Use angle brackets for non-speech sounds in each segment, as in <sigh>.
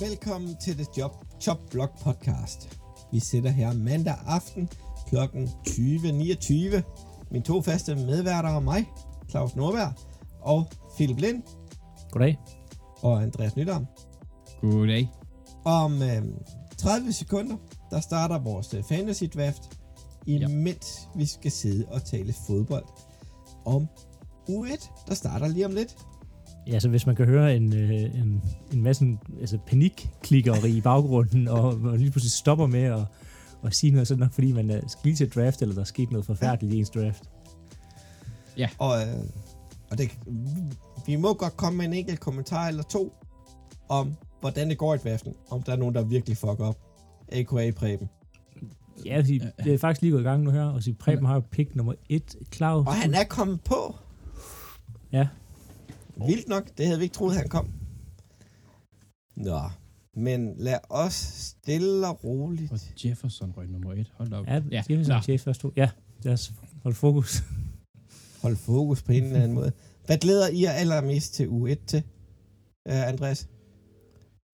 Velkommen til The Job Chop Blog Podcast. Vi sidder her mandag aften kl. 20.29. Mine to faste medværter og mig, Claus Nordberg og Philip Lind Goddag. og Andreas Nydam. Goddag. Om øh, 30 sekunder, der starter vores øh, fantasy draft, imens vi skal sidde og tale fodbold om U1, der starter lige om lidt. Ja, så hvis man kan høre en, øh, en, en masse altså panikklikkeri i baggrunden, og man lige pludselig stopper med at, at sige noget, så er det nok fordi, man er skal lige til draft, eller der er sket noget forfærdeligt i ens draft. Og, øh, og det, vi må godt komme med en enkelt kommentar eller to om, hvordan det går i draften. Om der er nogen, der virkelig fucker op. A.k.a. Preben. Ja, fordi det er faktisk lige gået i gang nu her, og så Preben har jo pick nummer et, Claus. Og han er kommet på. Ja, Vildt nok, det havde vi ikke troet, han kom. Nå, men lad os stille og roligt. Og Jefferson røg nummer et. Hold op. ja, ja. Nå. chef først to. Ja, lad os holde fokus. <laughs> Hold fokus på en eller anden måde. Hvad glæder I jer allermest til U1 til, uh, Andreas?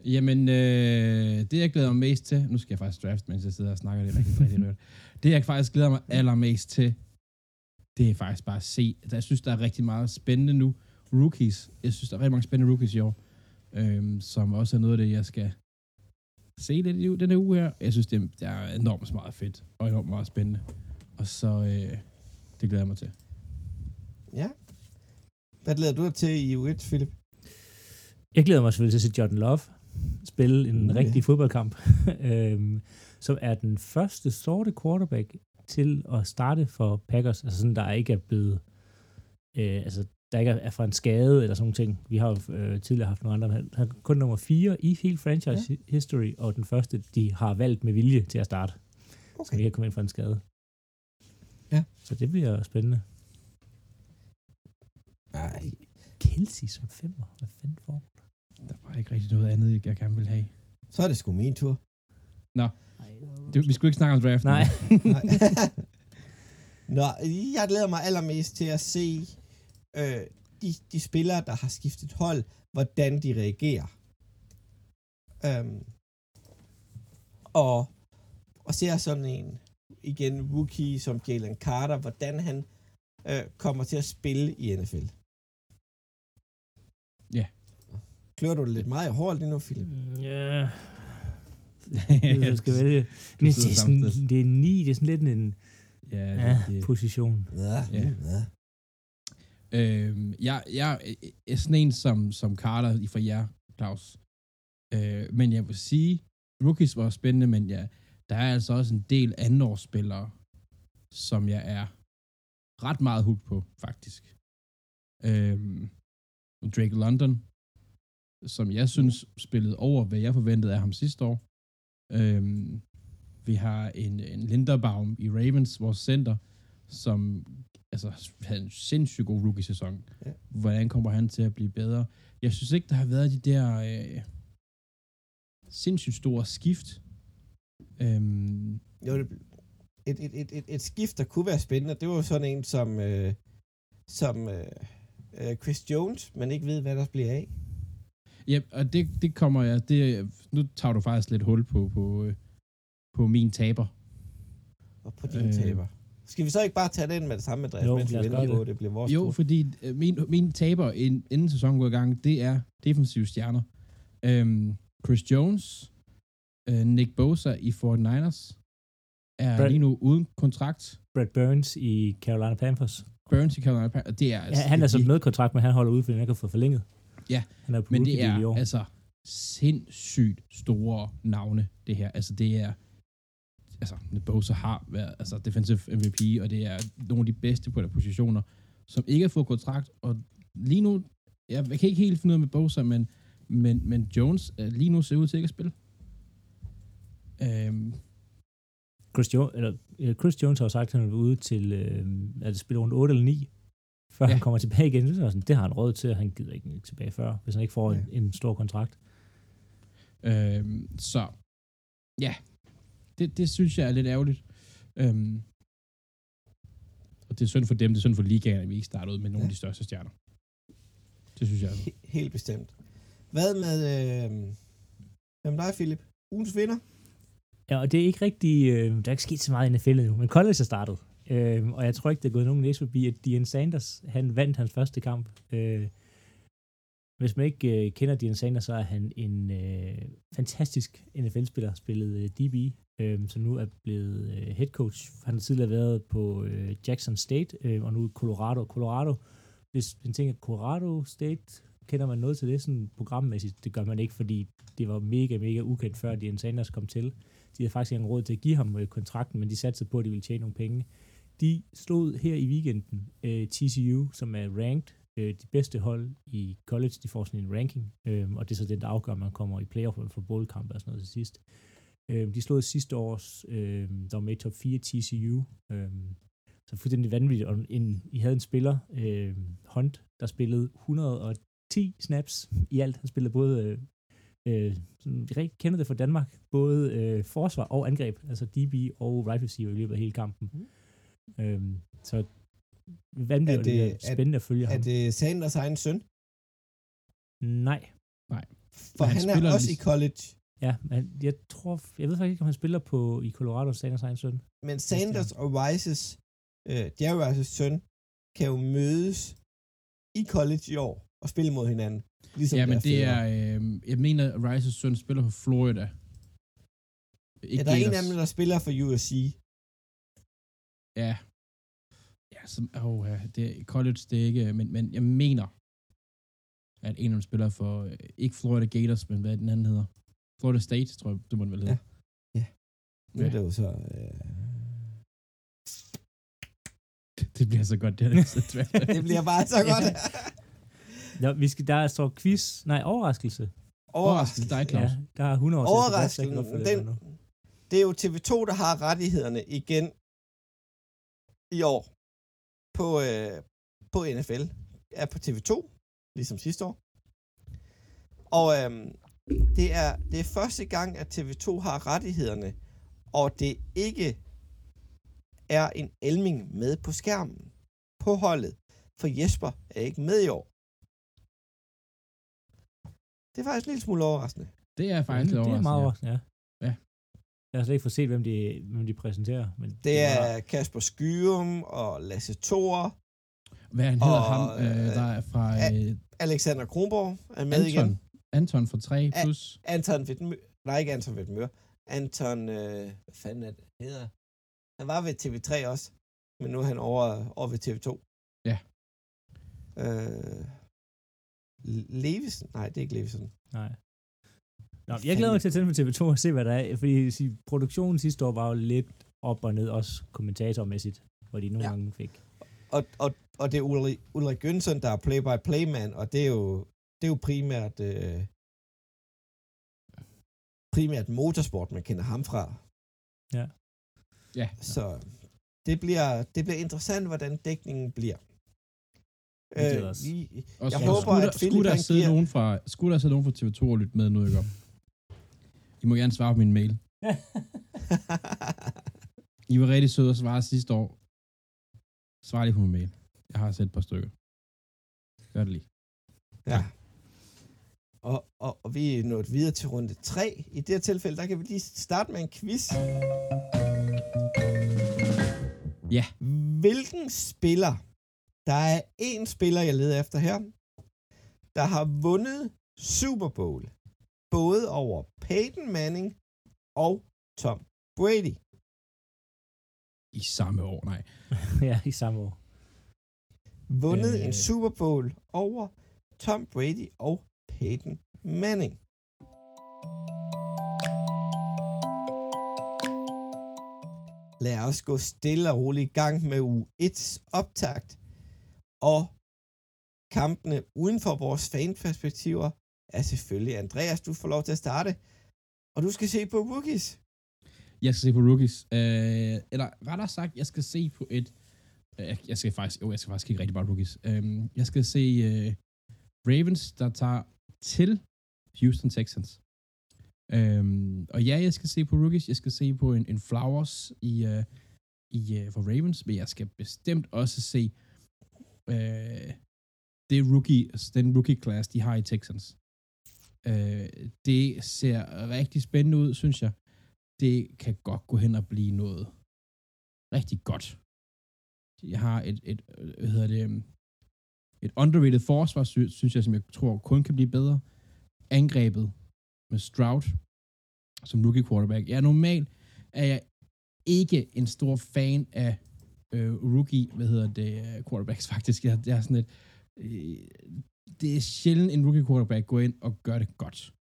Jamen, øh, det jeg glæder mig mest til, nu skal jeg faktisk draft, mens jeg sidder og snakker det, jeg kan rigtig rørt. <laughs> Det jeg faktisk glæder mig allermest til, det er faktisk bare at se. Jeg synes, der er rigtig meget spændende nu. Rookies. Jeg synes, der er rigtig mange spændende rookies i år, øhm, som også er noget af det, jeg skal se lidt i den her uge her. Jeg synes, det, er enormt meget fedt, og enormt meget spændende. Og så, øh, det glæder jeg mig til. Ja. Hvad glæder du dig til i U1, Philip? Jeg glæder mig selvfølgelig til at se Jordan Love spille en ja. rigtig fodboldkamp, <laughs> øhm, som er den første sorte quarterback til at starte for Packers, altså sådan, der ikke er blevet, øh, altså der ikke er fra en skade eller sådan ting. Vi har jo øh, tidligere haft nogle andre, han er kun nummer 4 i hele franchise ja. history, og den første, de har valgt med vilje til at starte, okay. så vi kan komme ind fra en skade. Ja. Så det bliver spændende. Nej, Kelsey som femmer, hvad fanden får Der var ikke rigtig noget andet, jeg gerne vil have. så er det sgu min tur. Det, vi skulle ikke snakke om draften. Nej. <laughs> Nej. Nå, jeg glæder mig allermest til at se øh, de, de spillere, der har skiftet hold, hvordan de reagerer. Øhm, og, og ser sådan en, igen, rookie som Jalen Carter, hvordan han øh, kommer til at spille i NFL. Ja. Klør du det lidt meget i hårdt lige nu, Philip? Mm, Ja. <laughs> Hvis du skal vælge. Men det, sidder er sådan, det er ni, det er sådan lidt en ja, ja, det, det, position. Ja, Ja. ja. Øhm, jeg, jeg er sådan en som, som Carter i for jer, Claus. Øh, men jeg vil sige, rookies var spændende, men ja, der er altså også en del andenårsspillere, som jeg er ret meget hooked på, faktisk. Øhm, Drake London, som jeg synes spillede over, hvad jeg forventede af ham sidste år. Øhm, vi har en, en Linderbaum i Ravens, vores center, som altså, havde en sindssygt god rookie-sæson. Ja. Hvordan kommer han til at blive bedre? Jeg synes ikke, der har været de der øh, sindssygt store skift. Øhm, Jo, det, et, et, et, et, et skift, der kunne være spændende, det var jo sådan en som, øh, som øh, øh, Chris Jones, man ikke ved, hvad der bliver af. ja, og det, det kommer jeg... Det, nu tager du faktisk lidt hul på, på, øh, på min taber. Og på din. Øh. taber. Skal vi så ikke bare tage den med det samme, Andreas, Jo, mens vi venter på, det. det bliver vores Jo, tur? fordi øh, min, min taber, ind- inden sæsonen går i gang, det er defensive stjerner. Øhm, Chris Jones, øh, Nick Bosa i 49ers, er Brad- lige nu uden kontrakt. Brad Burns i Carolina Panthers. Burns i Carolina Panthers, det er altså... Ja, han er det, så med kontrakt, men han holder ud, fordi han ikke har fået forlænget. Ja, han er på Men det er år. altså sindssygt store navne, det her. Altså, det er... Altså, Bosa har været altså, defensive MVP, og det er nogle af de bedste på deres positioner, som ikke har fået kontrakt, og lige nu, jeg kan ikke helt finde ud af med Bosa, men, men, men Jones øh, lige nu ser ud til ikke at spille. Øhm, Chris, jo- eller, øh, Chris Jones har jo sagt, at han vil ude til, øh, at det spiller rundt 8 eller 9, før ja. Han kommer tilbage igen. Det, er sådan, det har han råd til, og han gider ikke tilbage før, hvis han ikke får en, Ja. en stor kontrakt. øhm, så, ja, det, det synes jeg er lidt ærgerligt. Øhm, og det er synd for dem, det er synd for ligaen, at vi ikke starter ud med nogle Ja. af de største stjerner. Det synes jeg. He- helt bestemt. Hvad med, øh, Hvem der er, Philip? Ugens vinder? Ja, og det er ikke rigtig, øh, der er ikke sket så meget i NFL endnu, men college er startet. Øh, og jeg tror ikke, det er gået nogen næse forbi, at Dion Sanders, han vandt hans første kamp. Øh, hvis man ikke øh, kender Dion Sanders, så er han en øh, fantastisk NFL-spiller, spillet øh, DB, øh, som nu er blevet øh, head coach. Han har tidligere været på øh, Jackson State, øh, og nu Colorado. Colorado, hvis man tænker Colorado State, kender man noget til det sådan programmæssigt? Det gør man ikke, fordi det var mega, mega ukendt, før Dion Sanders kom til. De havde faktisk ikke råd til at give ham øh, kontrakten, men de satte på, at de ville tjene nogle penge. De slog her i weekenden øh, TCU, som er ranked, øh, de bedste hold i college, de får sådan en ranking, øh, og det er så den, der afgør, om man kommer i playoff for bowl og sådan noget til sidst. Øh, de slog sidste års, øh, der var med i top 4 TCU, øh, så fuldstændig vanvittigt. Og en, I havde en spiller, øh, Hunt, der spillede 110 snaps i alt. Han spillede både, øh, øh, sådan, vi rigtig kender det fra Danmark, både øh, forsvar og angreb, altså DB og right receiver i løbet af hele kampen. Mm. Øh, så vanvittigt, Er det, det- det er spændende at følge Er ham. det Sanders egen søn? Nej. For Men han han, er også lige- i college. Ja, men jeg tror, jeg ved faktisk ikke, om han spiller på i Colorado, Sanders egen søn. Men Sanders og Rices, øh, Jerry Rices søn, kan jo mødes i college i år og spille mod hinanden. Ligesom Ja, men det er, øh, jeg mener, at Rices søn spiller for Florida. Ja, der er en Gators. af dem, der spiller for USC. Ja. Ja, som, oh, ja, det er college, det er ikke, men, men jeg mener, at en af dem spiller for, øh, ikke Florida Gators, men hvad den anden hedder. Florida State, tror jeg, det må den vel hedde. Nu er det jo så... Øh, <laughs> Det bliver så godt, det er <laughs> svært. det bliver bare så godt. <laughs> Nå, vi skal, der står quiz, nej, overraskelse. Overraskelse dig, Claus. Ja, der er 100 år Overraskelsen, den, det er jo TV2, der har rettighederne igen i år på, øh, på NFL. Er på TV2, ligesom sidste år. Og øhm, det, er, det er første gang, at TV2 har rettighederne, og det ikke er en elming med på skærmen på holdet. For Jesper er ikke med i år. Det er faktisk en lille smule overraskende. Det er faktisk lidt det er meget overraskende. overraskende, ja. Ja. Jeg har slet ikke fået set, hvem de, hvem de præsenterer. Men Det var- er Kasper Skyrum og Lasse Thor. Hvad han hedder Og, ham, øh, der er fra øh, Alexander Kronborg er med Anton. igen. Anton fra 3 A- plus. Anton Wittmø. Nej, ikke Anton Wittmø. Anton, øh, hvad fanden er det, hedder? Han var ved TV3 også, men nu er han over, over ved TV2. Ja. Øh, Levesen? Nej, det er ikke Levesen. Nej. Nå, jeg glæder mig til at tænde på TV2 og se, hvad der er. Fordi produktionen sidste år var jo lidt op og ned, også kommentatormæssigt, hvor de nogle Ja. ja. gange fik. Og, og, og det er Ulrik, Ulrik Gønsson, der er play-by-play-man, og det er jo, det er jo primært, øh, primært motorsport, man kender ham fra. Ja. Ja. Så det bliver, det bliver interessant, hvordan dækningen bliver. Og jeg så håber, skulle, at Philip, skulle, der sidde giver- nogen fra, skulle der sidde nogen fra TV2 og lytte med nu, ikke om? I må gerne svare på min mail. <laughs> I var rigtig søde at svare sidste år. Svar lige på min mail. Jeg har set et par stykker. Gør det lige. ja. Og, og, og vi er nået videre til runde 3. I det her tilfælde, der kan vi lige starte med en quiz. Ja. Hvilken spiller, der er en spiller, jeg leder efter her, der har vundet Super Bowl, både over Peyton Manning og Tom Brady. I samme år, nej. <laughs> ja, i samme år. Vundet Øh. en Super Bowl over Tom Brady og Peyton Manning. Lad os gå stille og roligt i gang med u 1's optakt. Og kampene uden for vores fanperspektiver er selvfølgelig Andreas, du får lov til at starte. Og du skal se på rookies. Jeg skal se på rookies. Øh, eller rettere sagt, jeg skal se på et... Øh, jeg skal faktisk... Jo, jeg skal faktisk kigge rigtig bare rookies. Øh, jeg skal se øh, Ravens, der tager til Houston Texans. Øhm, og ja, jeg skal se på rookies. Jeg skal se på en, en Flowers i, øh, i øh, for Ravens, men jeg skal bestemt også se øh, det rookie, altså den rookie class, de har i Texans. Øh, det ser rigtig spændende ud, synes jeg. Det kan godt gå hen og blive noget rigtig godt. Jeg har et, et øh, hvad hedder det, øhm, et underrated forsvar, sy- synes jeg, som jeg tror kun kan blive bedre. Angrebet med Stroud som rookie quarterback. Jeg er normalt er jeg ikke en stor fan af øh, rookie, hvad hedder det, øh, quarterbacks <laughs> faktisk. Jeg, jeg er sådan lidt, øh, det er sjældent en rookie quarterback går ind og gør det godt.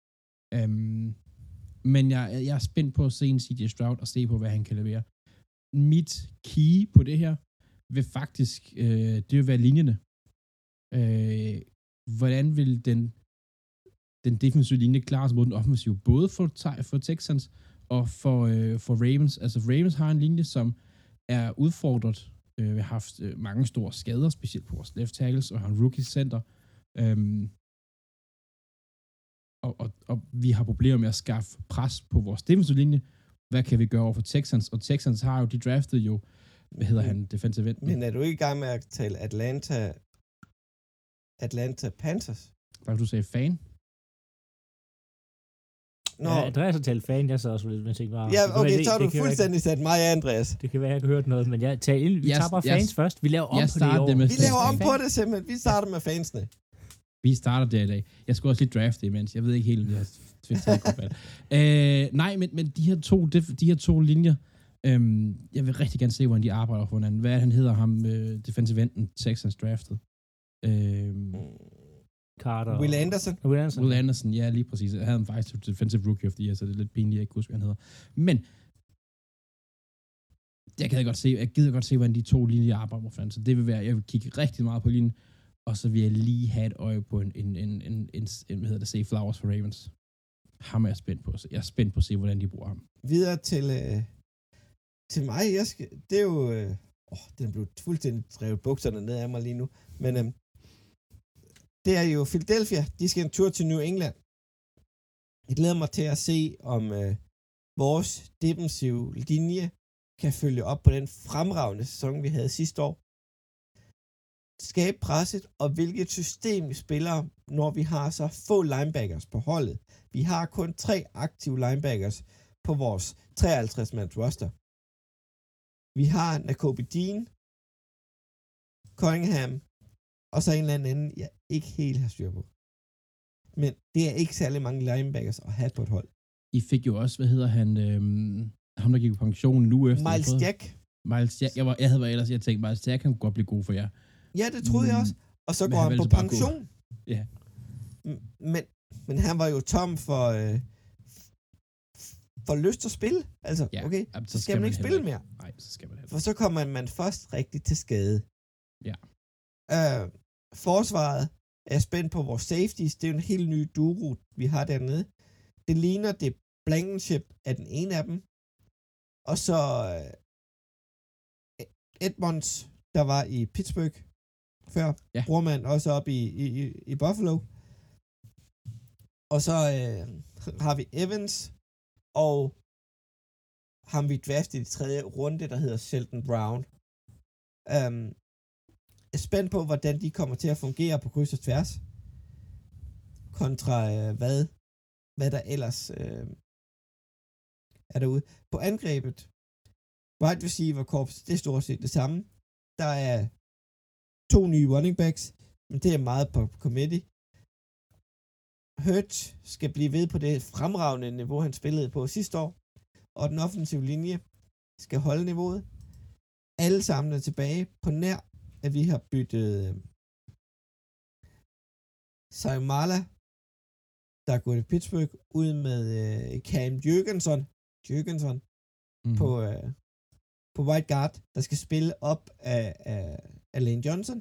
Um, men jeg, jeg er spændt på at se en CJ Stroud og se på, hvad han kan levere. Mit key på det her vil faktisk, øh, det vil være linjerne. Øh, hvordan vil den, den defensive linje klare sig mod den offensive, både for, for Texans og for, øh, for Ravens. Altså Ravens har en linje, som er udfordret. Øh, vi har haft øh, mange store skader, specielt på vores left tackles, og har en rookie center. Øhm, og, og, og vi har problemer med at skaffe pres på vores defensive linje. Hvad kan vi gøre over for Texans? Og Texans har jo, de draftede jo, hvad hedder han, defensive end? Men er du ikke i gang med at tale Atlanta, Atlanta Panthers? Hvad du sagde, fan? Nå. Ja, Andreas har talt fan, jeg sad også lidt, men tænkte bare... Ja, okay, så har du fuldstændig sat mig af, Andreas. Det kan være, jeg har hørt noget, men jeg tager ind, vi tager bare fans yes, først. Vi laver om på det i år. Med vi laver om på det simpelthen. Vi starter med fansene. Vi starter der i dag. Jeg skulle også lige drafte imens. Jeg ved ikke helt, om jeg har <laughs> øh, Nej, men, men de her to, de, de her to linjer, øhm, jeg vil rigtig gerne se, hvordan de arbejder for hinanden. Hvad er det, han hedder ham, øh, defensive enden, Texans draftet? Øhm, Carter. Will Anderson. Will Anderson. Will Anderson, ja, lige præcis. Jeg havde faktisk Defensive Rookie of the Year, så det er lidt pinligt, at jeg ikke husker, hvad han hedder. Men, jeg kan godt se, jeg gider godt se, hvordan de to linjer arbejder for Så det vil være, jeg vil kigge rigtig meget på linjen, og så vil jeg lige have et øje på en, en, en, en, en, en hvad hedder det, Safe Flowers for Ravens. Ham er jeg spændt på. Jeg er spændt på at se, hvordan de bruger ham. Videre til, øh, til mig, jeg skal, det er jo, øh, åh, den blev fuldstændig drevet bukserne ned af mig lige nu, men øh, det er jo Philadelphia. De skal en tur til New England. Jeg glæder mig til at se, om øh, vores defensive linje kan følge op på den fremragende sæson, vi havde sidste år. Skabe presset, og hvilket system vi spiller, når vi har så få linebackers på holdet. Vi har kun tre aktive linebackers på vores 53-mands roster. Vi har Nakobe Dean, Cunningham og så en eller anden, jeg ikke helt har styr på. Men det er ikke særlig mange linebackers at have på et hold. I fik jo også, hvad hedder han, øhm, ham der gik på pension nu efter. Miles Jack. Miles Jack, jeg, var, jeg havde været ellers, jeg tænkte, Miles Jack kan godt blive god for jer. Ja, det troede mm, jeg også. Og så går han, han på pension. Ja. Men, men han var jo tom for, øh, for lyst til at spille. Altså, ja, okay, jamen, så, så skal, skal man ikke spille mere. Nej, så skal man For så kommer man først rigtig til skade. Ja. Øh, forsvaret er spændt på vores safeties. Det er jo en helt ny duo, vi har dernede. Det ligner det Blankenship af den ene af dem. Og så øh, Edmonds, der var i Pittsburgh før. Ja. Bruger man også op i, i, i Buffalo. Og så øh, har vi Evans, og har vi draftet i tredje runde, der hedder Sheldon Brown. Um, er spændt på, hvordan de kommer til at fungere på kryds og tværs, kontra øh, hvad, hvad der ellers øh, er derude. På angrebet, wide receiver korps, det er stort set det samme. Der er to nye running backs, men det er meget på committee. Hurt skal blive ved på det fremragende niveau, han spillede på sidste år, og den offensive linje skal holde niveauet. Alle sammen er tilbage på nær at vi har byttet øh, der er gået til Pittsburgh, ud med øh, Cam Jørgensen, Jørgensen mm. på, øh, på White Guard, der skal spille op af, af, af Lane Johnson.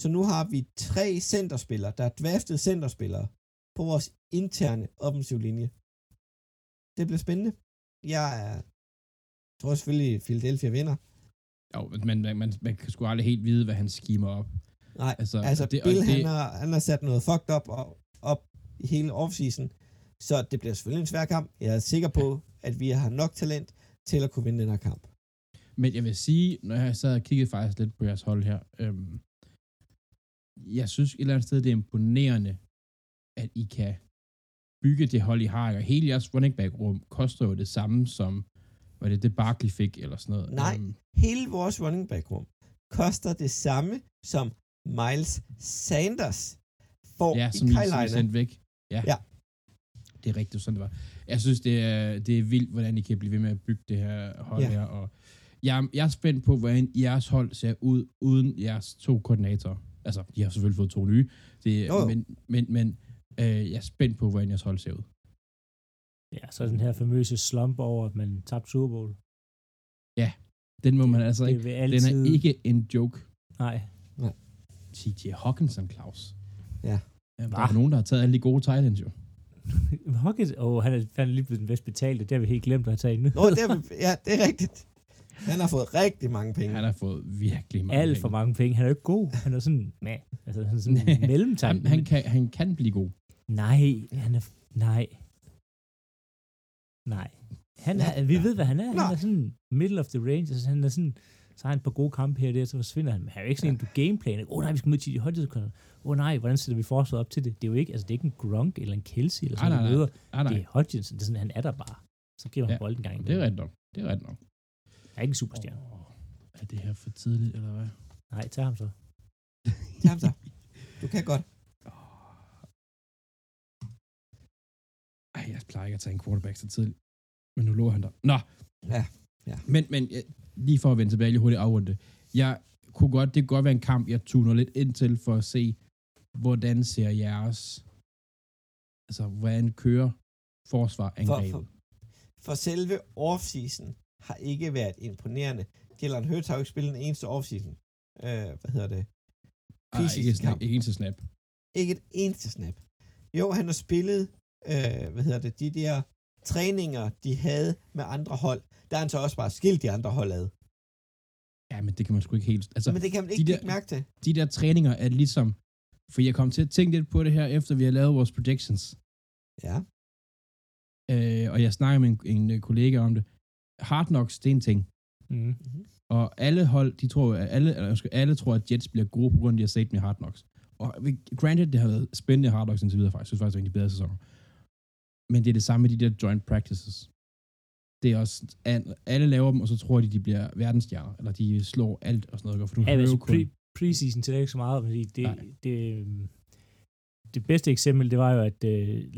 Så nu har vi tre centerspillere, der er draftet centerspillere på vores interne offensiv linje. Det bliver spændende. Jeg er, tror selvfølgelig, Philadelphia vinder. Jo, men man, man, man kan sgu aldrig helt vide, hvad han skimer op. Nej, altså, altså det, Bill, det, han, har, han har sat noget fucked up op, op i hele offseason, så det bliver selvfølgelig en svær kamp. Jeg er sikker på, at vi har nok talent til at kunne vinde den her kamp. Men jeg vil sige, når jeg sad og kiggede faktisk lidt på jeres hold her, øhm, jeg synes et eller andet sted, det er imponerende, at I kan bygge det hold, I har, og hele jeres running back rum koster jo det samme som, var det det Barkley fik, eller sådan noget? Nej. Um, Hele vores running back rum koster det samme, som Miles Sanders får ja, i som I, Carolina. sendte væk. Ja. Ja. Det er rigtigt, sådan det var. Jeg synes, det er, det er vildt, hvordan I kan blive ved med at bygge det her hold Ja. her, og jeg, jeg er spændt på, hvordan jeres hold ser ud uden jeres to koordinatorer. Altså, de har selvfølgelig fået to nye, det, Jo, jo. men, men, men øh, jeg er spændt på, hvordan jeres hold ser ud. Ja, så den her famøse slump over, at man tabte Super Bowl. Den må man altså det ikke. vil Den altid... er ikke en joke. Nej. T.J. Hawkinson, Claus. Ja. ja der er nogen, der har taget alle de gode Titans, jo. <laughs> Åh, oh, han er, er lige blevet den bedst betalte. Det har vi helt glemt at tage nu. Nå, det er, ja, det er rigtigt. Han har fået rigtig mange penge. Han har fået virkelig mange Alt penge. for mange penge. Han er jo ikke god. Han er sådan, nej. Altså, han er sådan <laughs> mellemtegn. han, han, kan, han kan blive god. Nej, han er... Nej. Nej. Han er, vi ved, hvad han er. Han Nej. er sådan middle of the range. Altså, han er sådan, så har han et par gode kampe her og der, så forsvinder han. Men han er jo ikke sådan en, du gameplaner. Åh oh, nej, vi skal møde T.J. Hodgson. Åh oh, nej, hvordan sætter vi forsvaret op til det? Det er jo ikke, altså det er ikke en Gronk eller en Kelsey eller sådan Nej, nej, noget. nej. Ah, nej. Det er Hodgson. Det er sådan, han er der bare. Så giver han Ja, bolden en gang. Det er rigtigt nok. Det er rigtigt nok. Han er ikke en superstjerne. Oh, er det her for tidligt, eller hvad? Nej, tag ham så. <laughs> Tag ham så. Du kan godt. Ej, jeg plejer ikke at tage en quarterback så tidligt. Men nu lå han der. Nå. Ja, ja. Men, men ja, lige for at vende tilbage lige hurtigt afrunde. Jeg kunne godt, det kunne godt være en kamp, jeg tuner lidt ind til for at se, hvordan ser jeres, altså hvordan kører forsvar For, angrebet. for, for selve offseason har ikke været imponerende. Jalen Hurts har jo ikke spillet en eneste offseason. Øh, hvad hedder det? Ej, ikke, snap, ikke eneste snap. Ikke et eneste snap. Jo, han har spillet, øh, hvad hedder det, de der træninger, de havde med andre hold. Der har han så også bare skilt de andre hold ad. Ja, men det kan man sgu ikke helt... Altså, Men det kan man ikke de der- lægge mærke til. de der træninger er ligesom... For jeg kom til at tænke lidt på det her, efter vi har lavet vores predictions. Ja. Øh, og jeg snakker med en, en øh, kollega om det. Hard Knocks, det er en ting. Mm. Og alle hold, de tror, at alle, eller alle tror, at Jets bliver gode på grund af, at de har set med Hard Knocks. Og granted, det har været spændende Hard Knocks indtil videre faktisk. Jeg synes faktisk, det er en af de bedre sæsoner. Men det er det samme med de der joint practices. Det er også, alle laver dem, og så tror de, de bliver verdensstjerner. Eller de slår alt og sådan noget. For du Ja, hører altså, jo kun... pre- preseason til det er ikke så meget, men det, Nej. det, øhm, det bedste eksempel, det var jo, at uh,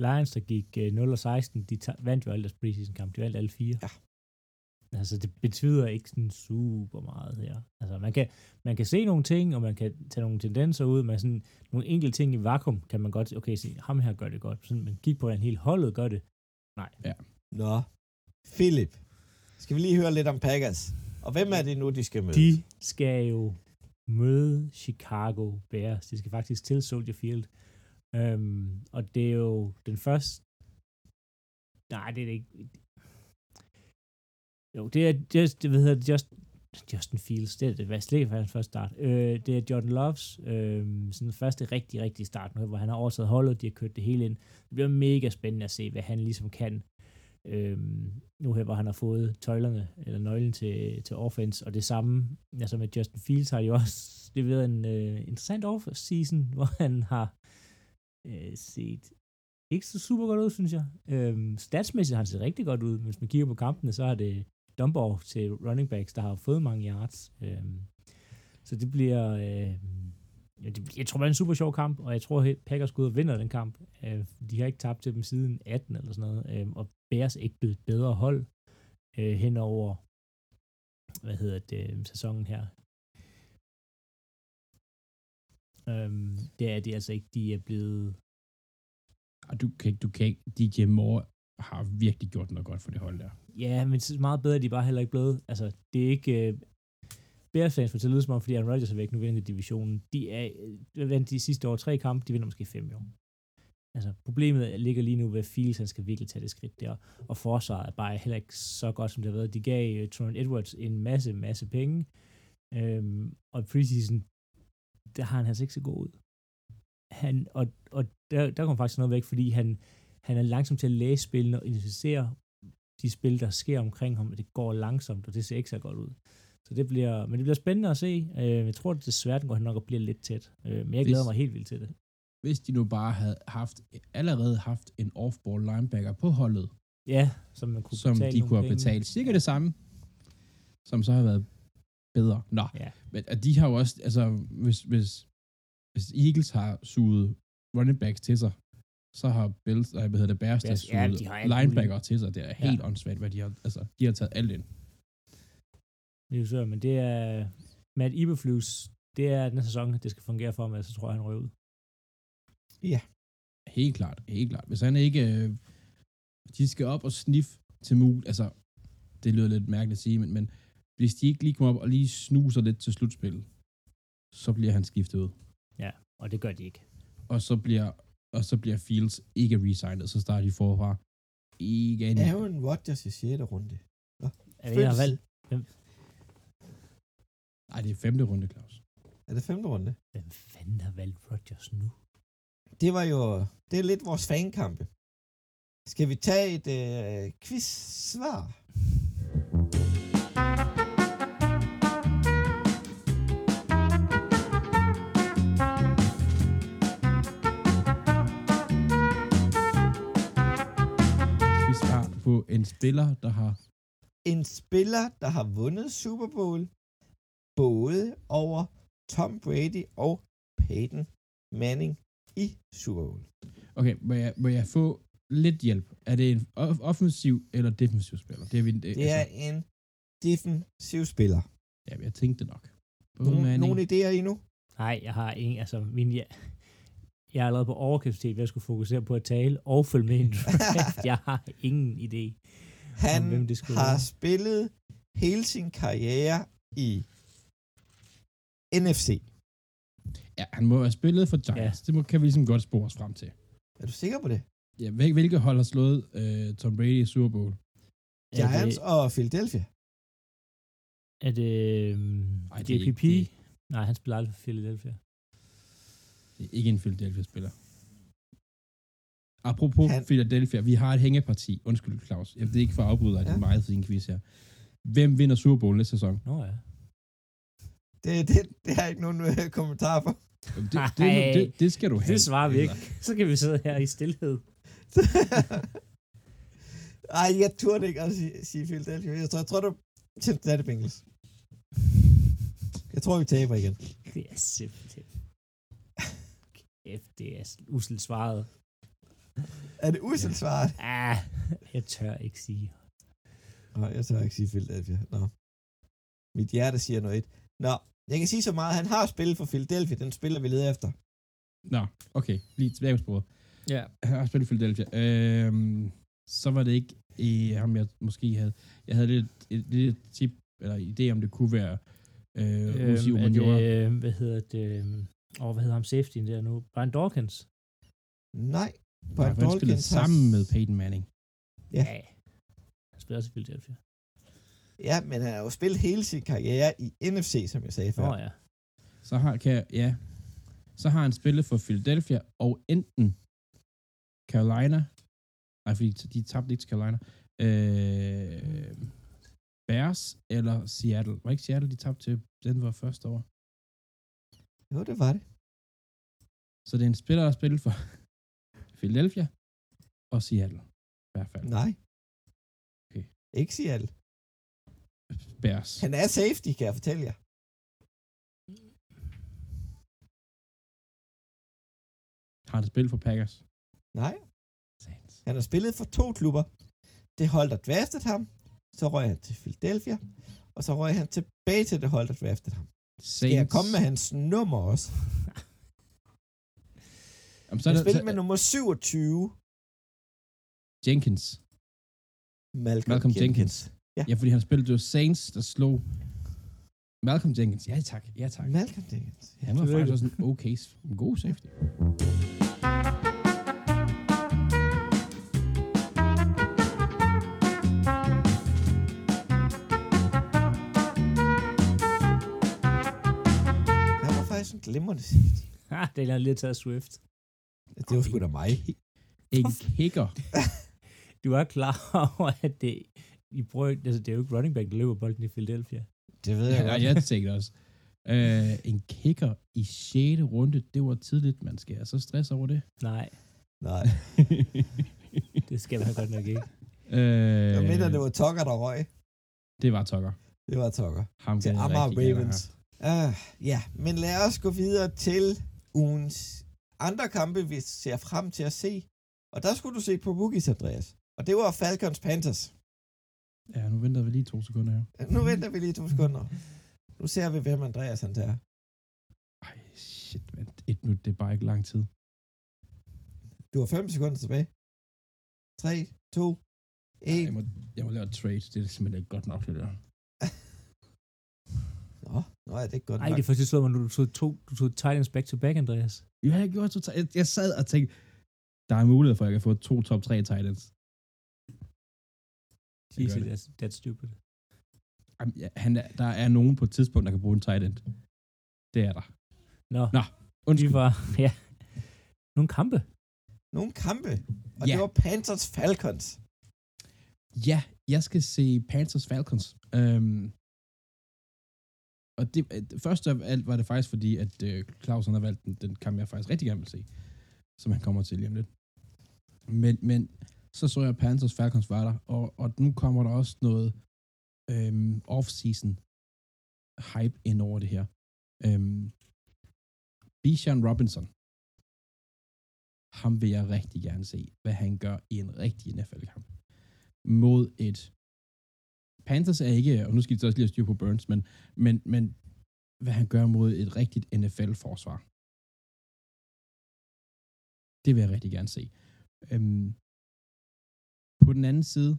Lions, der gik uh, 0 og 16, de vandt jo alle deres preseason kamp. De vandt alle fire. Ja. Altså, det betyder ikke sådan super meget her. Altså, man kan, man kan se nogle ting, og man kan tage nogle tendenser ud, men sådan nogle enkelte ting i vakuum, kan man godt sige, okay, se, ham her gør det godt. Sådan, men kig på, hvordan hele holdet gør det. Nej. Nå. Philip. Skal vi lige høre lidt om Packers? Og hvem er det nu, de skal møde? De skal jo møde Chicago Bears. De skal faktisk til Soldier Field. Øhm, og det er jo den første... Nej, det er det ikke. Jo, det er just, det hvad hedder det, just, Justin Fields, det er det, hvad slet hans første start. Øh, det er Jordan Loves øh, sådan første rigtig, rigtig start nu, hvor han har overtaget holdet, de har kørt det hele ind. Det bliver mega spændende at se, hvad han ligesom kan. Øh, nu her, hvor han har fået tøjlerne, eller nøglen til, til offense, og det samme, altså med Justin Fields har de også leveret en øh, interessant off-season, hvor han har øh, set ikke så super godt ud, synes jeg. Øhm, statsmæssigt har han set rigtig godt ud, men hvis man kigger på kampene, så er det dump til running backs, der har fået mange yards. Øhm, så det bliver, øh, jeg tror, det er en super sjov kamp, og jeg tror, at Packers går ud og vinder den kamp. Øh, de har ikke tabt til dem siden 18 eller sådan noget, øh, og Bears ikke blevet et bedre hold øh, hen over, hvad hedder det, øhm, sæsonen her. Øhm, det er det altså ikke. De er blevet... Og du kan ikke, du kan ikke, DJ Moore har virkelig gjort noget godt for det hold der. Ja, men det er meget bedre at de bare heller ikke blevet. Altså, det er ikke... Øh, Bears fans får til at lyde som om, fordi Aaron Rodgers er væk, nu vinder divisionen. De er øh, vandt de sidste år tre kampe, de vinder måske fem i år. Altså, problemet ligger lige nu ved, at Fields han skal virkelig tage det skridt der, og forsvaret er bare heller ikke så godt, som det har været. De gav øh, uh, Trent Edwards en masse, masse penge, øhm, og preseason, der har han altså ikke så god ud. Han, og og der, der kom faktisk noget væk, fordi han, han er langsom til at læse spillene og identificere de spil, der sker omkring ham, og det går langsomt, og det ser ikke så godt ud. Så det bliver, men det bliver spændende at se. Øh, jeg tror, at desværre den går nok og bliver lidt tæt. Øh, men jeg glæder Hvis- mig helt vildt til det. hvis de nu bare havde haft, allerede haft en off-ball linebacker på holdet, Ja, som man kunne som betale de kunne have betalt cirka det samme, som så har været bedre. Nå, Ja. men at de har jo også, altså, hvis, hvis, hvis Eagles har suget running backs til sig, så har Bills, nej, hvad hedder det, Bears, der Bears, ja, de har linebacker muligt. til sig. Det er helt Ja. ja. åndssvagt, hvad de har, altså, de har taget alt ind. Det er jo svært, men det er... Matt Eberflus, det er den sæson, det skal fungere for mig, så tror jeg, han røver ud. Helt klart, helt klart. Hvis han ikke, øh, de skal op og sniffe til mul, altså, det lyder lidt mærkeligt at sige, men, men hvis de ikke lige kommer op og lige snuser lidt til slutspillet, så bliver han skiftet ud. Og det gør de ikke. Og så bliver, og så bliver Fields ikke resignet, så starter de forfra. Igen. Aaron Rodgers i 6. runde. Er det, jeg har valgt? Nej, det er femte runde, Claus. Er det femte runde? Hvem fanden har valgt Rodgers nu? Det var jo... Det er lidt vores fankampe. Skal vi tage et øh, quiz-svar? En spiller, der har... En spiller, der har vundet Super Bowl, både over Tom Brady og Peyton Manning i Super Bowl. Okay, må jeg, må jeg få lidt hjælp? Er det en off- offensiv eller defensiv spiller? Det er, vi, det, Det er en defensiv spiller. Ja, jeg tænkte nok. Manning- nogle idéer endnu? Nej, jeg har ingen, altså min, jeg, jeg er allerede på overkapacitet, at skulle fokusere på at tale og følge med i en draft. <laughs> Jeg har ingen idé. Han om, hvem det skulle har være. spillet hele sin karriere i NFC. Ja, han må have spillet for Giants. Ja. Det må, kan vi ligesom godt spore os frem til. Er du sikker på det? Ja, hvil- hvilke hold har slået øh, Tom Brady i Super Bowl? Giants det, og Philadelphia. er det um, Ej, det er JPP? ikke Nej, han spiller aldrig for Philadelphia. Det er ikke en Philadelphia-spiller. Apropos Han-. Philadelphia, vi har et hængeparti. Undskyld, Claus. Jeg ved ikke for at afbryde dig, det Ja. er meget fin quiz her. Hvem vinder Super Bowl næste sæson? Nå ja. Det, det, det har jeg ikke nogen øh, kommentar på. Jamen, Det, det, det, det, det skal du have. Det svarer vi ikke. Så kan vi sidde her i stillhed. <laughs> Ej, jeg turde ikke at sige, sige Philadelphia. Jeg tror, jeg tror du Cincinnati Bengals. Jeg tror, vi taber igen. Det er simpelthen... Kæft, det er uselt svaret. Er det uselt svaret? Ah, jeg tør ikke sige. Nej, jeg tør ikke sige Philadelphia. Nå. Mit hjerte siger noget. Nå, jeg kan sige så meget. Han har spillet for Philadelphia. Den spiller vi leder efter. Nå, okay. Lige tilbage på sporet. Ja. Han har spillet i Philadelphia. Øhm, så var det ikke i ham, jeg måske havde... Jeg havde lidt, et lille tip, eller idé om det kunne være øh, Uzi Øhm, er Umanjora. øh, hvad hedder det, oh, hvad hedder ham safetyen der nu? Brian Dawkins? Nej. Nej, Brian for han spillede Dawkins har- sammen med Peyton Manning. Ja. Han spiller også i Philadelphia. Ja, men han har jo spillet hele sin karriere i NFC, som jeg sagde før. Åh oh, ja. Så har, kan, jeg- ja, så har han spillet for Philadelphia og enten Carolina, nej, fordi de tabte ikke til Carolina, øh, Bears eller Seattle. Var ikke Seattle, de tabte til Denver første år? Jo, det var det. Så det er en spiller, der har spillet for <laughs> Philadelphia og Seattle. I hvert fald. Nej. Okay. Ikke Seattle. Bears. Han er safety, kan jeg fortælle jer. Har han spillet for Packers? Nej. Saints. Han har spillet for to klubber. Det hold, der draftede ham. Så røg han til Philadelphia. Og så røg han tilbage til det hold, der draftede ham. Skal jeg komme med hans nummer også? <laughs> Jamen, så Han det, spillede så, med nummer 27. Jenkins. Malcolm, Malcolm Jenkins. Ja. Ja, fordi han spillede jo Saints, der slog Malcolm Jenkins. Ja, tak. Ja, tak. Malcolm Jenkins. Ja. Han var faktisk også en okay, en god safety. Glimrende safety. <laughs> Ah, det er lidt taget Swift. Det var sgu da mig. En kicker. <laughs> Du er klar over, at det, I prøver, altså, det er jo ikke running back, der løber bolden i Philadelphia. Det ved jeg Ja, godt. jeg <laughs> tænkte også. Øh, en kicker i 6. runde, det var tidligt, man skal så stress over det. Nej, Nej. det skal man godt nok ikke. øh, Jeg mener, det var Tucker, der røg. det var Tucker. Det var Tucker. Ham Til Amager Ravens. Uh, ja, men lad os gå videre til ugens andre kampe, vi ser frem til at se. Og der skulle du se på Boogies, Andreas. Og det var Falcons Panthers. Ja, nu venter vi lige to sekunder her. Nu venter vi lige to sekunder. Nu ser vi, hvem Andreas han tager. Ej, shit, men et minut, det er bare ikke lang tid. Du har 5 sekunder tilbage. 3, 2, 1. Jeg må, jeg må lave et trade. Det er simpelthen ikke godt nok, det der. Nå, nå er det ikke godt Nej, nok. det er faktisk slået mig, når du tog, to, du tog Titans back to back, Andreas. Jeg har gjort totalt. Jeg, jeg sad og tænkte, der er mulighed for, at jeg kan få to top 3 Titans. Jeg Jesus, det. that's, that's stupid. Jamen, ja, han er, der er nogen på et tidspunkt, der kan bruge en tight end. Det er der. Nå, Nå, vi undskyld. var, <laughs> ja. Nogle kampe. Nogle kampe. Og Ja. det var Panthers Falcons. Ja, jeg skal se Panthers Falcons. Øhm, og det, øh, først af alt var det faktisk fordi, at øh, Claus han har valgt den, den kamp, jeg faktisk rigtig gerne vil se. Som han kommer til lige om lidt. Men, men så så jeg Panthers Falcons var der, og, og nu kommer der også noget øhm, off-season hype ind over det her. Øhm, Bijan Robinson. Ham vil jeg rigtig gerne se, hvad han gør i en rigtig NFL-kamp mod et Panthers er ikke, og nu skal de så også lige have styr på Burns, men, men, men hvad han gør mod et rigtigt NFL-forsvar. Det vil jeg rigtig gerne se. Øhm, på den anden side,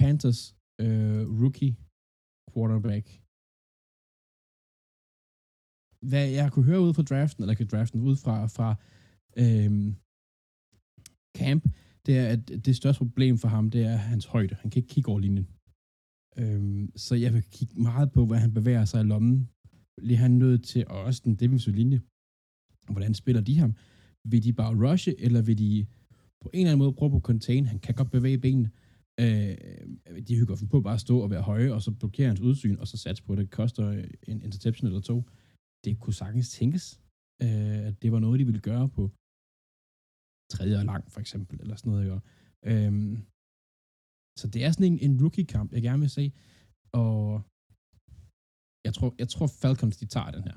Panthers øh, rookie quarterback. Hvad jeg kunne høre ud fra draften, eller kan draften ud fra, fra øhm, camp, det er, at det største problem for ham, det er hans højde. Han kan ikke kigge over linjen. Øhm, så jeg vil kigge meget på, hvad han bevæger sig i lommen. Bliver han nødt til, og også den defensive linje, hvordan spiller de ham? Vil de bare rushe, eller vil de på en eller anden måde prøve på at contain? Han kan godt bevæge benene. Øh, de hygger på bare at stå og være høje, og så blokere hans udsyn, og så satse på, at det koster en interception eller to. Det kunne sagtens tænkes, øh, at det var noget, de ville gøre på tredje og lang, for eksempel, eller sådan noget, ikke? Øhm, så det er sådan en, en rookie-kamp, jeg gerne vil se, og jeg tror, jeg tror Falcons, de tager den her.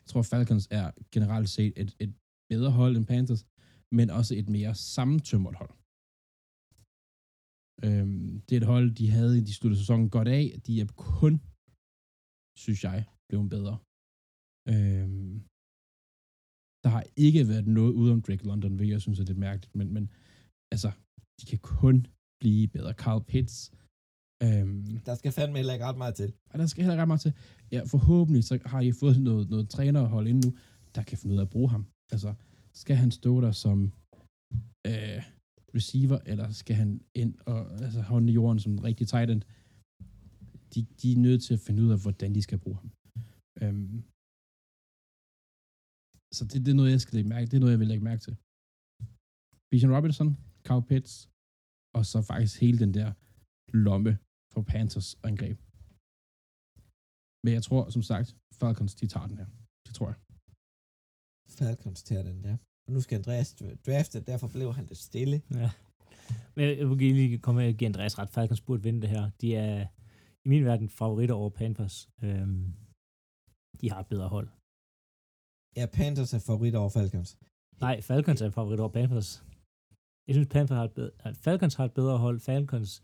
Jeg tror, Falcons er generelt set et, et bedre hold end Panthers, men også et mere sammentømret hold. Øhm, det er et hold, de havde, de sluttede sæsonen godt af. De er kun, synes jeg, blevet bedre. Øhm, der har ikke været noget ude om Drake London, hvilket jeg synes er lidt mærkeligt, men, men altså, de kan kun blive bedre. Carl Pitts, øhm, Der skal fandme heller ikke ret meget til. og der skal heller ikke ret meget til. Ja, forhåbentlig så har I fået noget, noget trænerhold ind nu, der kan finde ud af at bruge ham. Altså, skal han stå der som øh, receiver, eller skal han ind og altså, hånden i jorden som en rigtig tight end? De, de er nødt til at finde ud af, hvordan de skal bruge ham. Øhm, så det, det er noget, jeg skal lægge mærke Det er noget, jeg vil lægge mærke til. Bijan Robinson, Carl Pitts, og så faktisk hele den der lomme for Panthers angreb. Men jeg tror, som sagt, Falcons, de tager den her. Det tror jeg. Falcons tager den der. Og nu skal Andreas drafte, derfor blev han lidt stille. Ja. Men jeg vil lige komme med at give Andreas ret. Falcons burde vinde det her. De er i min verden favoritter over Panthers. Øhm, de har et bedre hold. Ja, Panthers er favorit over Falcons. Nej, Falcons er favorit over Panthers. Jeg synes, Panthers har et bedre, at Falcons har et bedre hold. Falcons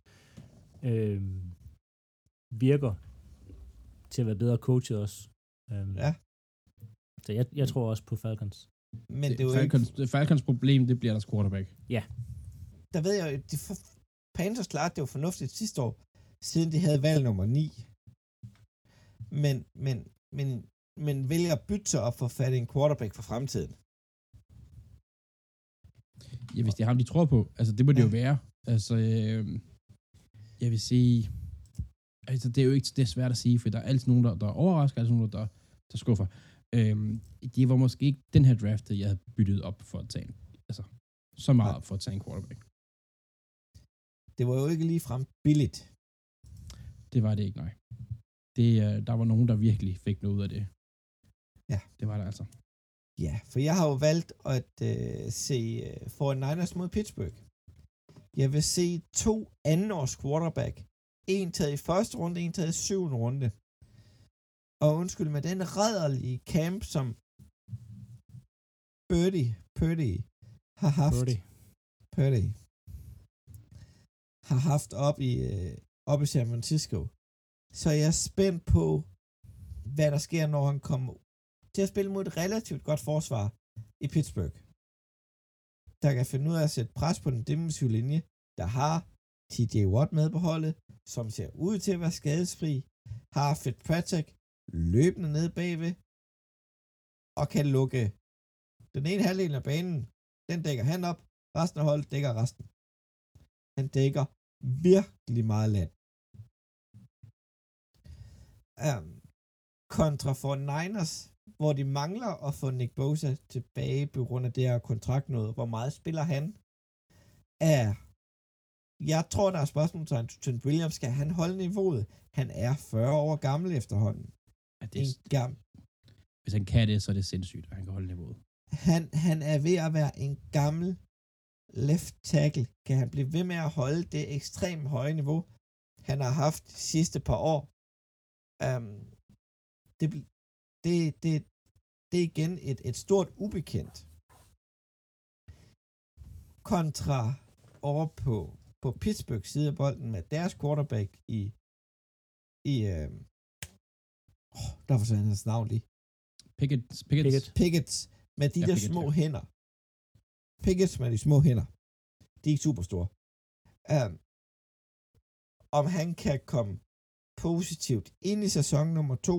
øhm, virker til at være bedre coachet også. Øhm, Ja. Så jeg, jeg tror også på Falcons. Men det, er Falcons, ikke, Falcons problem, det bliver deres quarterback. der ved jeg jo, de for, Panthers klarede det jo fornuftigt sidste år, siden de havde valg nummer 9. Men, men, men, men vælger at bytte sig op for at fatte en quarterback for fremtiden. Ja, hvis det er ham, de tror på. Altså, det må det Ja. jo være. Altså, øh, jeg vil sige... Altså, det er jo ikke det er svært at sige, for der er altid nogen, der, der overrasker, altid nogen, der, der skuffer. Øhm, det var måske ikke den her draft, jeg havde byttet op for at tage en, altså, så meget op for at tage en quarterback. Det var jo ikke lige frem billigt. Det var det ikke, nej. Det, øh, der var nogen, der virkelig fik noget ud af det. Ja. Det var det altså. Ja, for jeg har jo valgt at øh, se øh, 49ers mod Pittsburgh. Jeg vil se to andenårs quarterback. En taget i første runde, en taget i syvende runde. Og undskyld, med den rædderlige camp, som Birdie, Purdy har haft. Purdy. Purdy har haft op i, øh, op i San Francisco. Så jeg er spændt på, hvad der sker, når han kommer til at spille mod et relativt godt forsvar i Pittsburgh. Der kan finde ud af at sætte pres på den defensive linje, der har TJ Watt med på holdet, som ser ud til at være skadesfri, har Fitzpatrick løbende ned bagved, og kan lukke den ene halvdel af banen, den dækker han op, resten af holdet dækker resten. Han dækker virkelig meget land. Um, kontra for Niners, hvor de mangler at få Nick Bosa tilbage på grund af det her kontraktnåde. Hvor meget spiller han? Er jeg tror, der er spørgsmål til Trent Williams. Skal han holde niveauet? Han er 40 år gammel efterhånden. Ja, det, En gam, hvis han kan det, så er det sindssygt, at han kan holde niveauet. han, han er ved at være en gammel left tackle. Kan han blive ved med at holde det ekstremt høje niveau, han har haft de sidste par år? Um, det, det, det, det er igen et, et stort ubekendt. Kontra over på, på Pittsburgh side af bolden med deres quarterback i, i øh, oh, der forsvandt hans navn lige. Pickett, Pickett, Pickett. Pickets med de Ja, der Pickett, små ja. hænder. Pickets med de små hænder. De er ikke super store. Um, om han kan komme positivt ind i sæson nummer to,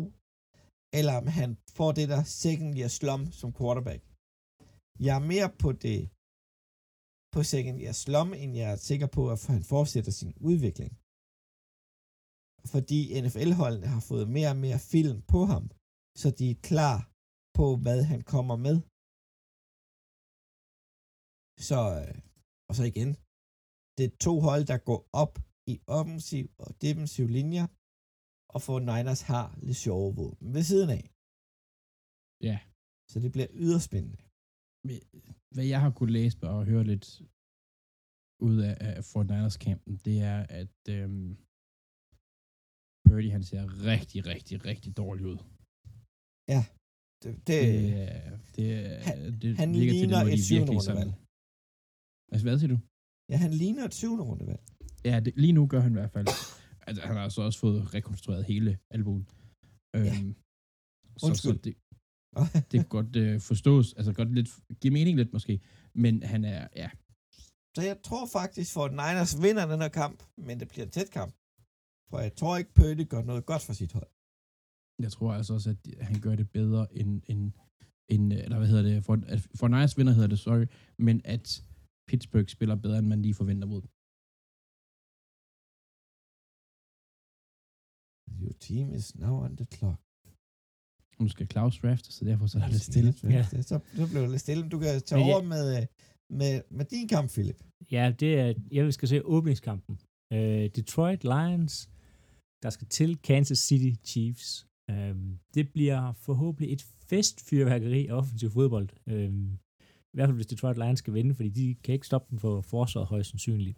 eller om han får det der second year slum som quarterback. Jeg er mere på det på second year slum, end jeg er sikker på, at han fortsætter sin udvikling. Fordi NFL-holdene har fået mere og mere film på ham, så de er klar på, hvad han kommer med. Så, øh, og så igen, det er to hold, der går op i offensiv og defensiv linjer, og for Niners har lidt sjove våben ved siden af. Ja. Så det bliver yderspændende. hvad jeg har kunne læse og høre lidt ud af, af Fort Niners campen, det er, at øhm, Purdy, han ser rigtig, rigtig, rigtig dårlig ud. Det, det, Det, det, han- det han virker ligner til, et det, syvende virkelig rundevalg. Altså, hvad siger du? ja, han ligner et syvende rundevalg. Ja, det, lige nu gør han i hvert fald. Altså, han har så også fået rekonstrueret hele albuen. Øhm, så, så Undskyld. det, <laughs> det kan godt øh, forstås, altså godt lidt, give mening lidt måske, men han er, ja, Så jeg tror faktisk, for Niners vinder den her kamp, men det bliver en tæt kamp. For jeg tror ikke, Purdy gør noget godt for sit hold. jeg tror altså også, at han gør det bedre end, end, end eller hvad hedder det, for, at, for Niners vinder hedder det, sorry, men at Pittsburgh spiller bedre, end man lige forventer mod dem. Your team is now on the clock. Nu skal Claus draft, så derfor så er det lidt stille. Ja. Så, så blev det lidt stille. Du kan tage Men ja- over med, øh, med, med din kamp, Philip. Ja, det er, jeg skal se åbningskampen. Uh, Detroit Lions, der skal til Kansas City Chiefs. Um, det bliver forhåbentlig et festfyrværkeri af offensiv fodbold. Um, I hvert fald, hvis Detroit Lions skal vinde, fordi de kan ikke stoppe dem for forsvaret højst sandsynligt.